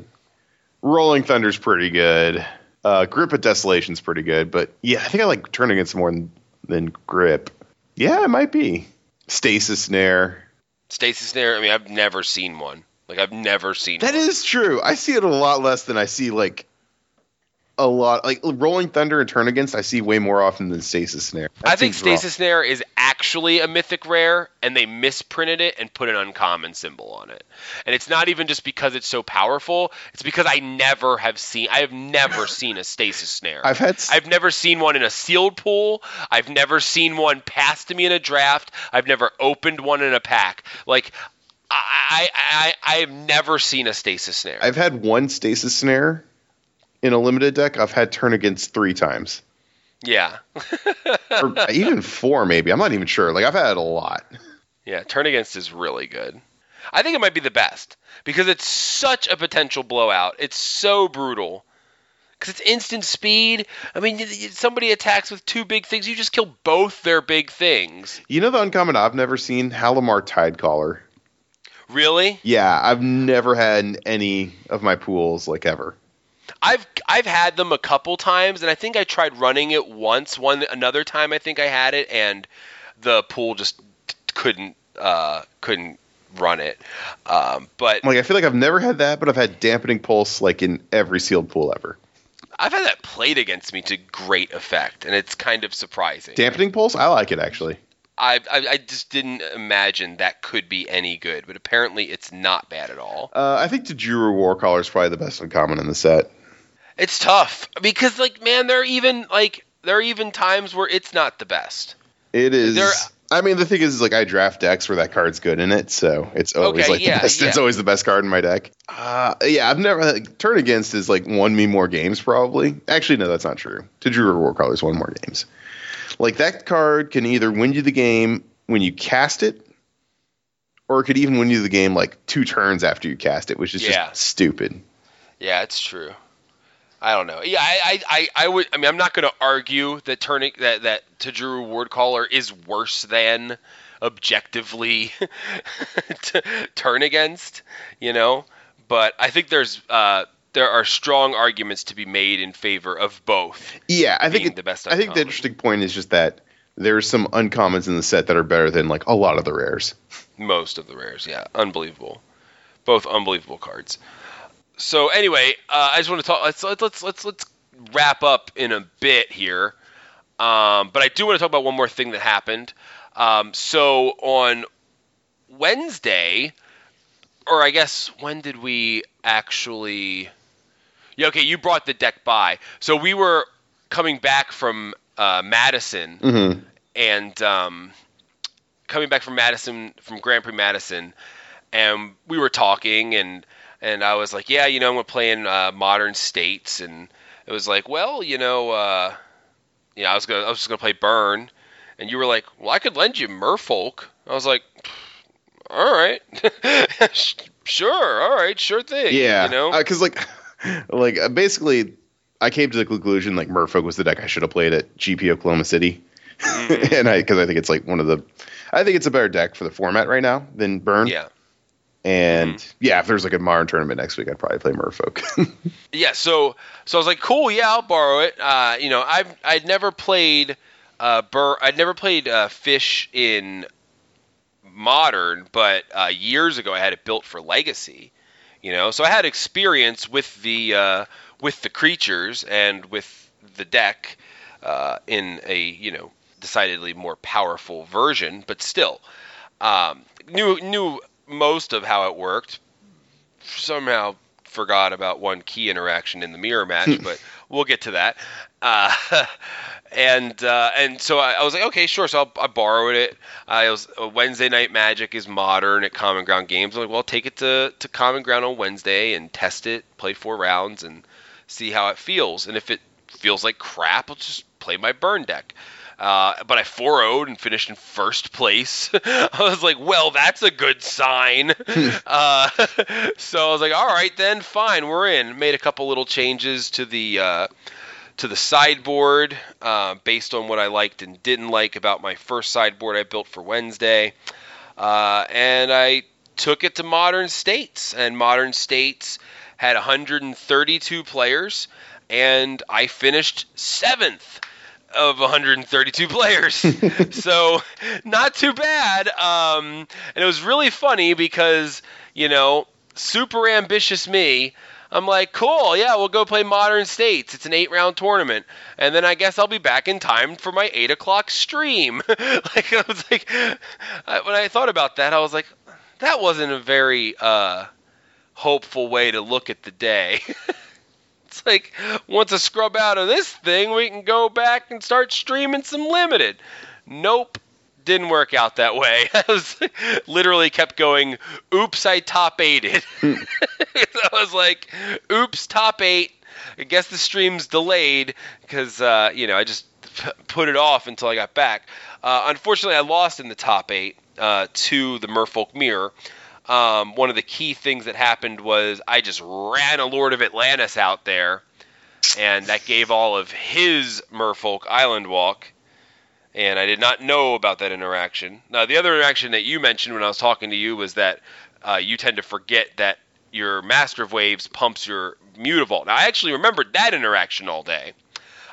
Rolling Thunder's pretty good. Uh, Grip of Desolation's pretty good, but yeah, I think I like Turn Against more than, than Grip. Yeah, it might be. Stasis snare. Stasis snare. I mean, I've never seen one. Like I've never seen. That one. is true. I see it a lot less than I see like a lot like Rolling Thunder and Turn Against. I see way more often than Stasis Snare. That I think. Stasis Snare is actually a mythic rare, and they misprinted it and put an uncommon symbol on it. And it's not even just because it's so powerful; it's because I never have seen. I have never seen a Stasis Snare. I've had I've never seen one in a sealed pool. I've never seen one passed to me in a draft. I've never opened one in a pack. Like. I, I, I, I have never seen a stasis snare. I've had one Stasis Snare in a limited deck. I've had Turn Against three times, yeah. or even four maybe. I'm not even sure. Like I've had a lot. Yeah, Turn Against is really good. I think it might be the best because it's such a potential blowout. It's so brutal. Because it's instant speed. I mean, somebody attacks with two big things, you just kill both their big things. You know the uncommon I've never seen? Halimar Tidecaller. Really? Yeah, I've never had any of my pools like ever. I've I've had them a couple times, and I think I tried running it once. One another time, I think I had it, and the pool just couldn't uh, couldn't run it. Um, but Like I feel like I've never had that, but I've had dampening pulse like in every sealed pool ever. I've had that played against me to great effect, and it's kind of surprising. Dampening pulse, I like it actually. I, I I just didn't imagine that could be any good, but apparently it's not bad at all. Uh, I think Tajuru Warcaller is probably the best uncommon in the set. It's tough because like man, there are even like there are even times where it's not the best. It is. There- I mean, the thing is, like, I draft decks where that card's good in it, so it's always Okay, like yeah, the best. It's always the best card in my deck. Uh, yeah, I've never like, turn against is like won me more games probably. Actually, no, that's not true. Tajuru Warcaller's won more games. Like that card can either win you the game when you cast it, or it could even win you the game like two turns after you cast it, which is Yeah. just stupid. Yeah, it's true. I don't know. Yeah, I, I, I, I would. I mean, I'm not going to argue that turning that that Tajuru Warcaller is worse than objectively to turn against. You know, but I think there's uh, there are strong arguments to be made in favor of both. Yeah, I think it- the best I think the interesting point is just that there's some uncommons in the set that are better than like a lot of the rares. Most of the rares, yeah, unbelievable. Both unbelievable cards. So anyway, uh, I just want to talk. Let's let's let's let's, let's wrap up in a bit here. Um, but I do want to talk about one more thing that happened. Um, so on Wednesday, or I guess when did we actually? Yeah, okay, you brought the deck by. So we were coming back from uh, Madison, Mm-hmm. and um, coming back from Madison, from Grand Prix Madison, and we were talking, and and I was like, yeah, you know, I'm playing uh, Modern States, and it was like, well, you know, uh, you know, I was gonna, I was just gonna play Burn, and you were like, well, I could lend you Merfolk. I was like, all right, sure, all right, sure thing. Yeah, you know, because like, like uh, basically, I came to the conclusion like Merfolk was the deck I should have played at GP Oklahoma City, Mm-hmm. and I because I think it's like one of the, I think it's a better deck for the format right now than Burn. yeah. And Mm-hmm. yeah, if there's like a modern tournament next week, I'd probably play Merfolk. Yeah, so so I was like, cool, yeah, I'll borrow it. Uh, you know, I've I'd never played uh, Bur- I'd never played uh, Fish in Modern, but uh, years ago I had it built for Legacy. You know, so I had experience with the uh, with the creatures and with the deck uh, in a you know decidedly more powerful version, but still um, knew knew most of how it worked. Somehow forgot about one key interaction in the mirror match, but we'll get to that. Uh, and uh, and so I, I was like, okay, sure. So I'll, I borrowed it. I was uh, Wednesday Night Magic is modern at Common Ground Games. I'm like, well, take it to to Common Ground on Wednesday and test it, play four rounds, and see how it feels. And if it feels like crap, I'll just play my burn deck. Uh, but I 4 0'd and finished in first place. I was like, well, that's a good sign. uh, so I was like, all right, then, fine, we're in. Made a couple little changes to the. Uh, to the sideboard uh, based on what I liked and didn't like about my first sideboard I built for Wednesday. Uh, and I took it to Modern States, and Modern States had 132 players, and I finished seventh. Of 132 players. so not too bad. Um, and it was really funny because, you know, super ambitious me. I'm like, cool, yeah, we'll go play Modern States. It's an eight round tournament. And then I guess I'll be back in time for my eight o'clock stream. like, I was like, I- when I thought about that, I was like, that wasn't a very uh, hopeful way to look at the day. It's like once I scrub out of this thing, we can go back and start streaming some limited. Nope, didn't work out that way. I was literally kept going. Oops, I top eighted. I was like, oops, top eight. I guess the stream's delayed because uh, you know I just put it off until I got back. Uh, unfortunately, I lost in the top eight uh, to the Merfolk Mirror. Um, one of the key things that happened was I just ran a Lord of Atlantis out there, and that gave all of his Merfolk Island Walk. And I did not know about that interaction. Now, the other interaction that you mentioned when I was talking to you was that uh, you tend to forget that your Master of Waves pumps your Mutavault. Now, I actually remembered that interaction all day,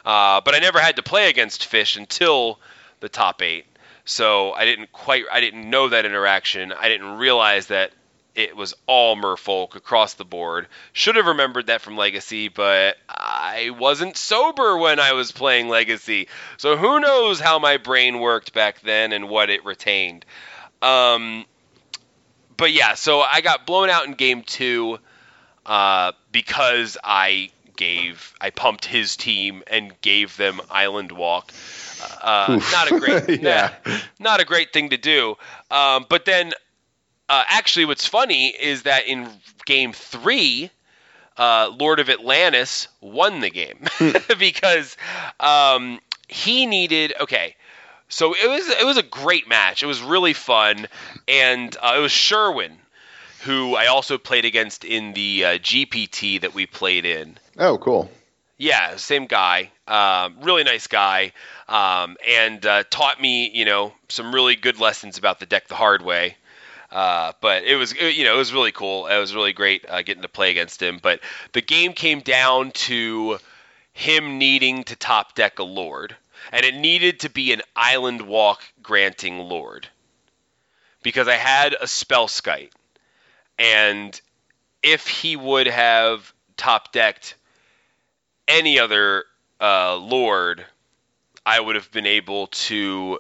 uh, but I never had to play against Fish until the top eight. So I didn't quite, I didn't know that interaction. I didn't realize that it was all Merfolk across the board. Should have remembered that from Legacy, but I wasn't sober when I was playing Legacy. So who knows how my brain worked back then and what it retained. Um, but yeah, so I got blown out in game two uh, because I gave, I pumped his team and gave them Island Walk. Uh, not a great, Yeah. nah, not a great thing to do. Um, but then, uh, actually, what's funny is that in game three, uh, Lord of Atlantis won the game because um, he needed. Okay, so it was it was a great match. It was really fun, and uh, it was Sherwin who I also played against in the uh, GPT that we played in. Oh, cool. Yeah, same guy. Um, really nice guy, um, and uh, taught me, you know, some really good lessons about the deck the hard way. Uh, but it was, it- you know, it was really cool. It was really great uh, getting to play against him. But the game came down to him needing to top deck a lord, and it needed to be an island walk granting lord because I had a Spellskite, and if he would have top decked any other uh, lord, I would have been able to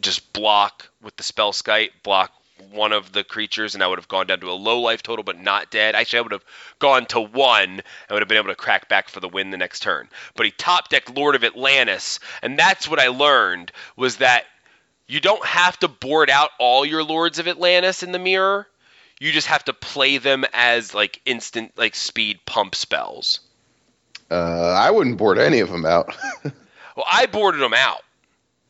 just block with the Spellskite, block one of the creatures, and I would have gone down to a low life total, but not dead. Actually, I would have gone to one and would have been able to crack back for the win the next turn. But he top decked Lord of Atlantis, and that's what I learned was that you don't have to board out all your Lords of Atlantis in the mirror. You just have to play them as like instant like speed pump spells. Uh, I wouldn't board any of them out. Well, I boarded them out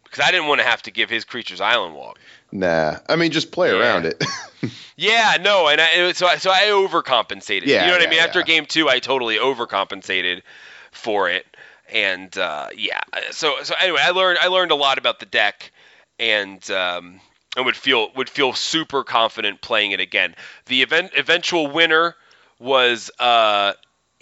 because I didn't want to have to give his creatures Island Walk. nah. I mean, just play Yeah. around it. Yeah, no, and I, so I, so I overcompensated. Yeah, you know what I yeah, mean. After yeah. game two, I totally overcompensated for it, and uh, yeah. So so anyway, I learned I learned a lot about the deck, and um, and would feel would feel super confident playing it again. The event eventual winner was uh,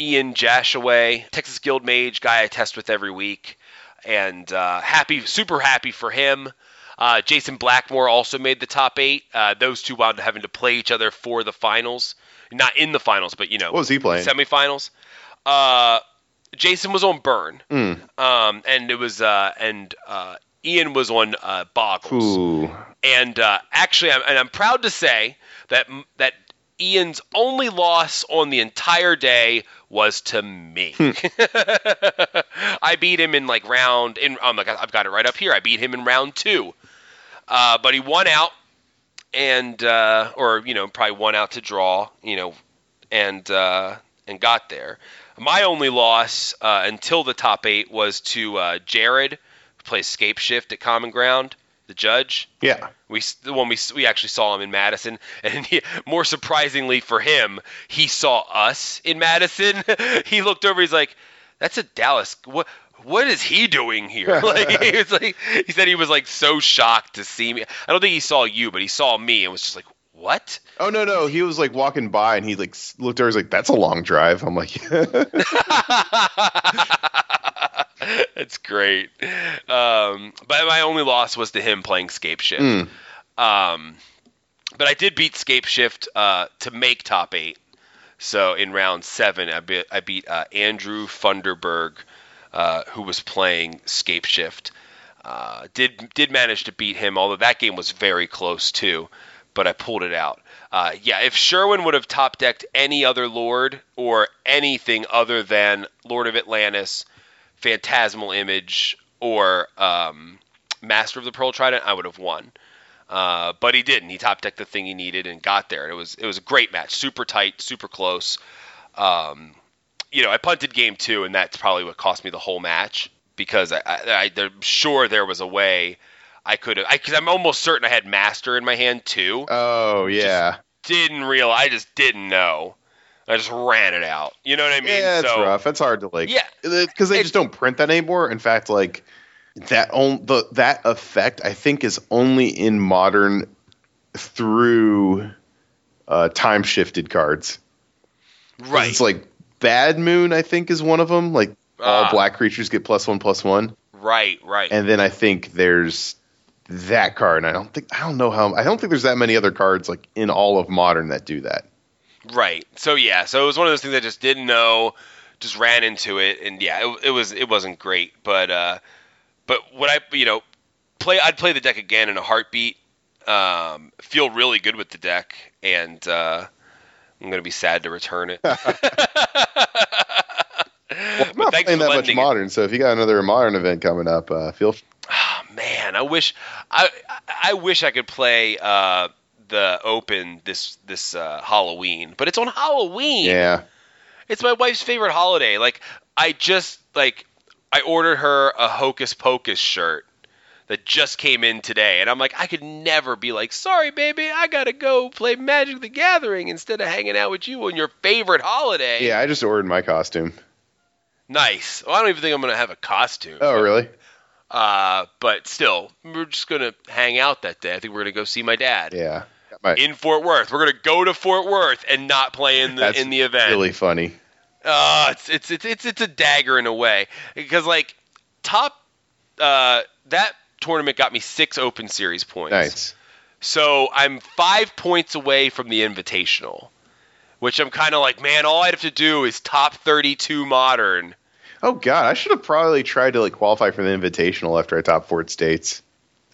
Ian Jashaway, Texas Guild Mage guy I test with every week, and uh, happy, super happy for him. Uh, Jason Blackmore also made the top eight. Uh, those two wound up having to play each other for the finals, not in the finals, but you know, What was he playing? Semifinals. Uh, Jason was on Burn, Mm. um, and it was uh, and uh, Ian was on uh, Boggles. Ooh. And uh, actually, I'm, and I'm proud to say that that Ian's only loss on the entire day was to me. I beat him in like round in. Um, like I've got it right up here. I beat him in round two, uh, but he won out, and uh, or you know probably won out to draw. You know, and uh, and got there. My only loss uh, until the top eight was to uh, Jared, plays Scapeshift at Common Ground, the judge. Yeah. We the one we we actually saw him in Madison, and he, more surprisingly for him, he saw us in Madison. he looked over. He's like, "That's a Dallas. What what is he doing here?" like he was like he said he was like so shocked to see me. I don't think he saw you, but he saw me and was just like, "What?" Oh no no, he was like walking by and he like looked over. He's like, "That's a long drive." I'm like, That's great. Um, but my only loss was to him playing Scapeshift. Mm. Um, but I did beat Scapeshift uh, to make top eight. So in round seven, I beat, I beat uh, Andrew Funderburg, uh, who was playing Scapeshift. Uh, did did manage to beat him, although that game was very close too. But I pulled it out. Uh, yeah, if Sherwin would have top decked any other Lord or anything other than Lord of Atlantis, Phantasmal Image, or um, Master of the Pearl Trident, I would have won. Uh, but he didn't. He top decked the thing he needed and got there. It was it was a great match, super tight, super close. Um, you know, I punted game two, and that's probably what cost me the whole match because I, I, am sure there was a way I could have. Because I'm almost certain I had master in my hand too. Oh yeah, didn't realize. I just didn't know. I just ran it out. You know what I mean? yeah, it's So- rough. It's hard to like. Yeah. because they just don't print that anymore. In fact, like that on the that effect I think is only in modern through uh, time shifted cards. Right. It's like Bad Moon. I think is one of them. Like all Ah. black creatures get plus one plus one, right. Right. and then I think there's that card. And I don't think I don't know how I don't think there's that many other cards like in all of modern that do that. Right. So yeah. So it was one of those things I just didn't know, just ran into it, and yeah, it, it was it wasn't great, but uh, but what I you know play I'd play the deck again in a heartbeat. Um, feel really good with the deck, and uh, I'm gonna be sad to return it. well, I'm not playing that much lending it. modern, so if you got another modern event coming up, uh, feel Oh, Man, I wish I I wish I could play uh, the Open this this uh, Halloween, but it's on Halloween. yeah. It's my wife's favorite holiday. Like I just like I ordered her a Hocus Pocus shirt that just came in today, and I'm like, I could never be like, sorry, baby, I gotta go play Magic the Gathering instead of hanging out with you on your favorite holiday. Yeah, I just ordered my costume. Nice. Well, I don't even think I'm gonna have a costume. Oh, really? Uh, but still, we're just gonna hang out that day. I think we're gonna go see my dad Yeah. My- in Fort Worth. We're gonna go to Fort Worth and not play in the That's in the event. really funny. Uh, it's, it's it's it's it's a dagger in a way because like top uh that tournament got me six Open Series points. Nice. So I'm five points away from the Invitational, which I'm kind of like, man, all I'd have to do is top 32 Modern. Oh God, I should have probably tried to like qualify for the invitational after I top four States.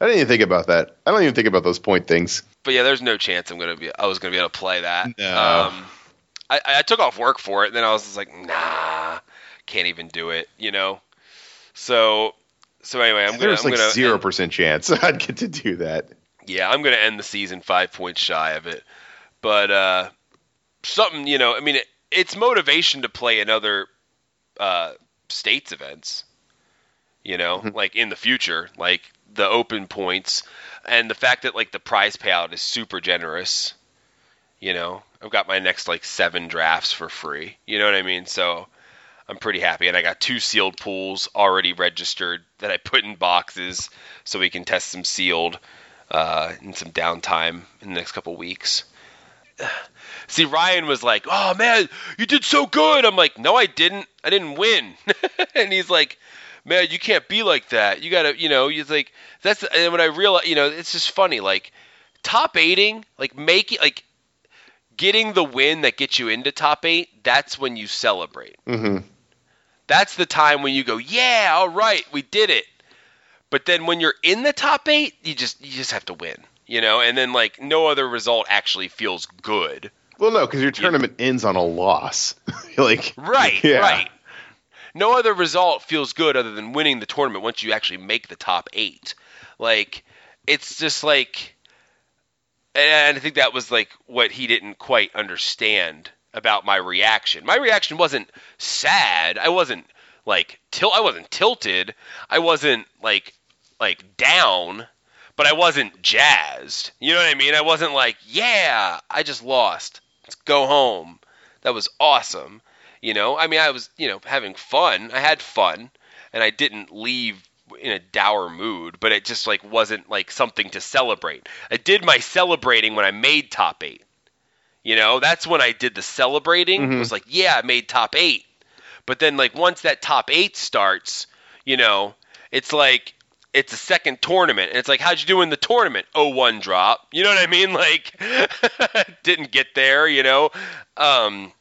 I didn't even think about that. I don't even think about those point things. But yeah, there's no chance I'm gonna be I was gonna be able to play that. No. Um, I, I took off work for it, and then I was just like, nah, can't even do it, you know. So so anyway, I'm gonna There's I'm like gonna zero percent chance I'd get to do that. yeah, I'm going to end the season five points shy of it. But uh, something, you know, I mean, it, it's motivation to play in other uh, states events, you know, like in the future, like the open points and the fact that like the prize payout is super generous. You know, I've got my next like seven drafts for free. You know what I mean? So I'm pretty happy, and I got two sealed pools already registered that I put in boxes so we can test some sealed uh, in some downtime in the next couple weeks. See, Ryan was like, "Oh man, you did so good." I'm like, "No, I didn't. I didn't win." and he's like, "Man, you can't be like that. You gotta, you know." you like, "That's." And when I realize, you know, it's just funny. Like top eighting, like making, like getting the win that gets you into top eight. That's when you celebrate. hmm That's the time when you go, "Yeah, all right, we did it." But then when you're in the top eight, you just you just have to win, you know. And then like no other result actually feels good. Well, no, because your tournament ends on a loss. like Right, Yeah. right. No other result feels good other than winning the tournament once you actually make the top eight. Like, it's just like, and I think that was like what he didn't quite understand about my reaction. My reaction wasn't sad. I wasn't like til- I wasn't tilted. I wasn't like like down, but I wasn't jazzed. You know what I mean? I wasn't like, yeah, I just lost. Let's go home. That was awesome. You know, I mean, I was, you know, having fun. I had fun, and I didn't leave in a dour mood, but it just like wasn't like something to celebrate. I did my celebrating when I made top eight. You know, that's when I did the celebrating. It was like, yeah, I made top eight. But then like once that top eight starts, you You know, it's like it's a second tournament, and it's like, how'd you do in the tournament? Oh, one drop. You know what I mean? Like, didn't get there. You know, um,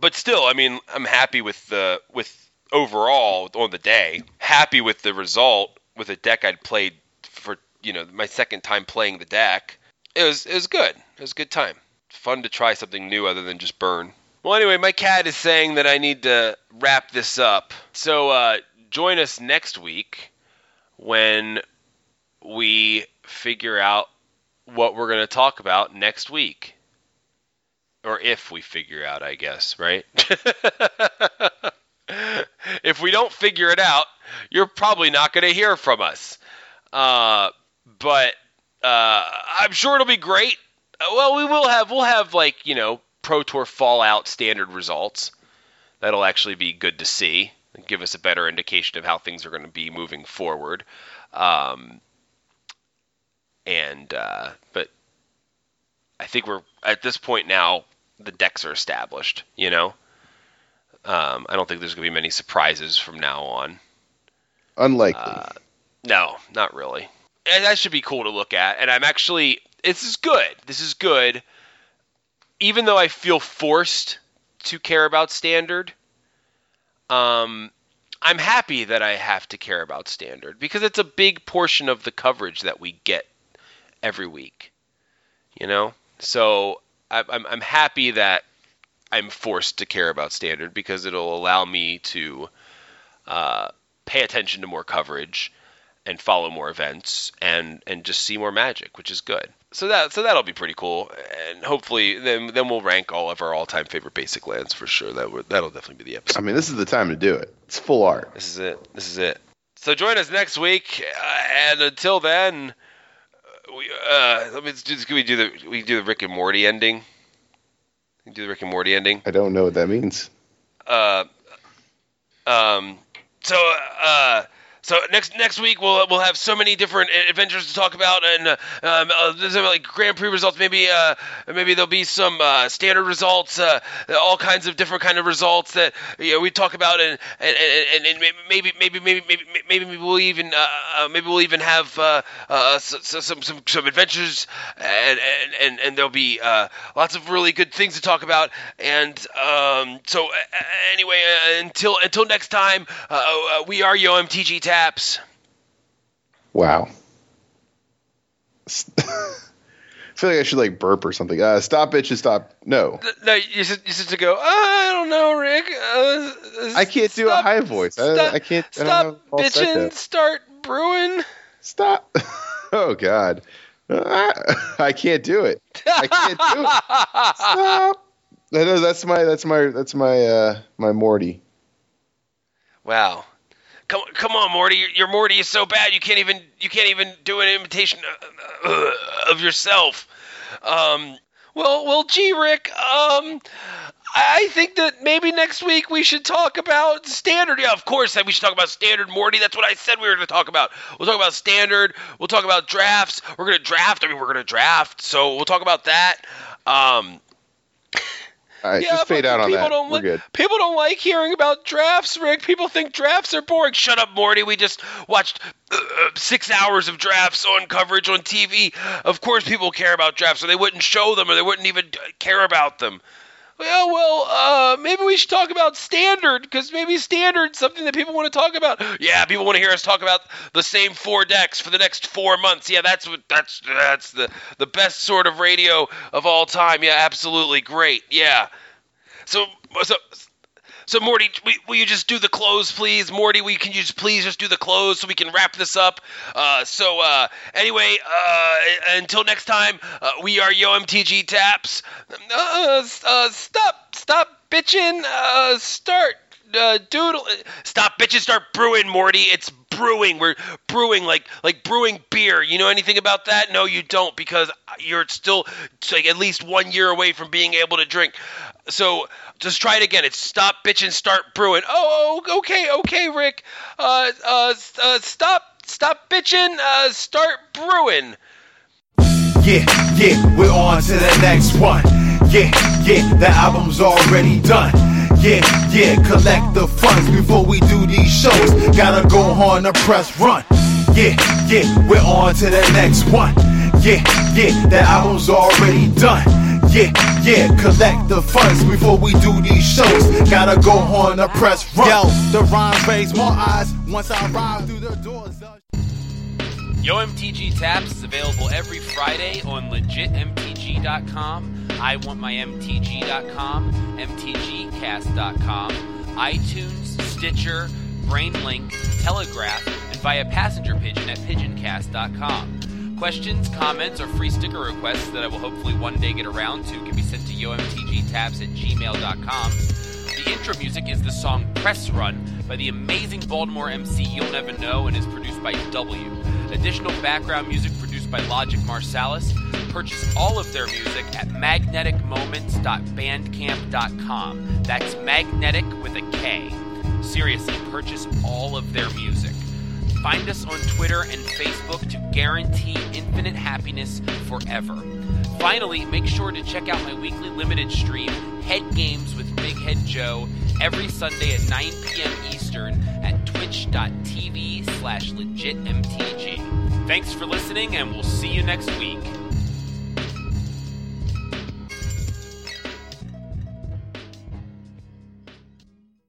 but still, I mean, I'm happy with the with overall on the day. Happy with the result with a deck I'd played for you know my second time playing the deck. It was it was good. It was a good time. Fun to try something new other than just burn. Well, anyway, my cat is saying that I need to wrap this up. So uh, join us next week when we figure out what we're going to talk about next week. Or if we figure out, I guess, right? if we don't figure it out, you're probably not going to hear from us. Uh, but uh, I'm sure it'll be great. Uh, well, we will have we'll have like you know Pro Tour Fallout standard results. That'll actually be good to see give us a better indication of how things are going to be moving forward. Um, and uh, but I think we're at this point now. The decks are established. You know, um, I don't think there's going to be many surprises from now on. Unlikely. Uh, no, not really. And that should be cool to look at. And I'm actually, this is good. This is good. Even though I feel forced to care about standard, um, I'm happy that I have to care about standard because it's a big portion of the coverage that we get every week. You know, so I'm I'm happy that I'm forced to care about standard because it'll allow me to uh, pay attention to more coverage and follow more events and and just see more magic, which is good. So that so that'll be pretty cool, and hopefully then then we'll rank all of our all time favorite basic lands for sure. That would, that'll definitely be the episode. I mean, this is the time to do it. It's full art. This is it. This is it. So join us next week, uh, and until then, uh, let me just, can we do the we do the Rick and Morty ending? Do the Rick and Morty ending. I don't know what that means. Uh, um, so uh, so next next week we'll we'll have so many different adventures to talk about, and uh, um, uh, there's like Grand Prix results. Maybe uh, maybe there'll be some uh, standard results, uh, all kinds of different kind of results that you know, we talk about, and and, and, and maybe maybe maybe maybe maybe we'll even uh, maybe we'll even have some, some some some adventures, and and and, there'll be lots of really good things to talk about. And um, so anyway, until until next time, we are Yo MTG Wow. I feel like I should like burp or something. Uh, stop, bitches, stop. No, No, you said you said to go. I don't know, Rick. Uh, I can't do a high voice. I, Stop, I can't. I don't stop have bitching. Start brewing. Stop. oh God. Uh, I can't do it. I can't do it. Stop. That's my that's my that's my uh my Morty. Wow. Come, come on, Morty. Your, Morty is so bad you can't even you can't even do an imitation uh, uh, of yourself. Um, well, well, gee, Rick. Um, I think that maybe next week we should talk about standard. Yeah, of course, we should talk about standard, Morty. That's what I said we were going to talk about. We'll talk about standard. We'll talk about drafts. We're going to draft. I mean, we're going to draft. So we'll talk about that. Um, right, yeah, just fade out on people that. Don't We're li- good. People don't like hearing about drafts, Rick. People think drafts are boring. Shut up, Morty. We just watched uh, six hours of drafts on coverage on TV. Of course, people care about drafts, or they wouldn't show them, or they wouldn't even uh, care about them. Well, well, uh, maybe we should talk about standard because maybe standard's something that people want to talk about. Yeah, people want to hear us talk about the same four decks for the next four months. Yeah, that's what that's that's the the best sort of radio of all time. Yeah, absolutely great. Yeah. So so so Morty, will, you just do the close, please? Morty, you, can you just please just do the close so we can wrap this up? Uh, so uh, anyway, uh, until next time, uh, we are Yo MTG Taps. Uh, uh, stop, stop bitching. Start doodle. Stop bitching. Start brewing, Morty. It's brewing. We're brewing like like brewing beer. You know anything about that? No, you don't because you're still like at least one year away from being able to drink. So just try it again. It's stop bitching, start brewing. Oh, oh, okay, okay, Rick. Uh, uh, uh stop, stop bitching. Uh, start brewing. Yeah, yeah, we're on to the next one. Yeah, yeah, the album's already done. yeah, yeah, collect the funds before we do these shows. Gotta go on the press run. Yeah, yeah, we're on to the next one. Yeah, yeah, the album's already done. Yeah, yeah, collect the funds before we do these shows. Gotta go on the press run. Yo, the rhymes raise more eyes once I ride through the doors. of- Yo MTG Taps is available every Friday on legitmtg.com, iwantmymtg.com, mtgcast.com, iTunes, Stitcher, BrainLink, Telegraph, and via passenger pigeon at pigeoncast.com. Questions, comments, or free sticker requests that I will hopefully one day get around to can be sent to yomtgtaps at gmail.com. The intro music is the song Press Run by the amazing Baltimore MC You'll Never Know and is produced by W. Additional background music produced by Logic Marsalis. Purchase all of their music at magneticmoments.bandcamp.com. That's magnetic with a K. Seriously, purchase all of their music. Find us on Twitter and Facebook to guarantee infinite happiness forever. Finally, make sure to check out my weekly limited stream, Head Games with Big Head Joe, every Sunday at 9 p.m. Eastern at twitch.tv slash legitmtg. Thanks for listening, and we'll see you next week.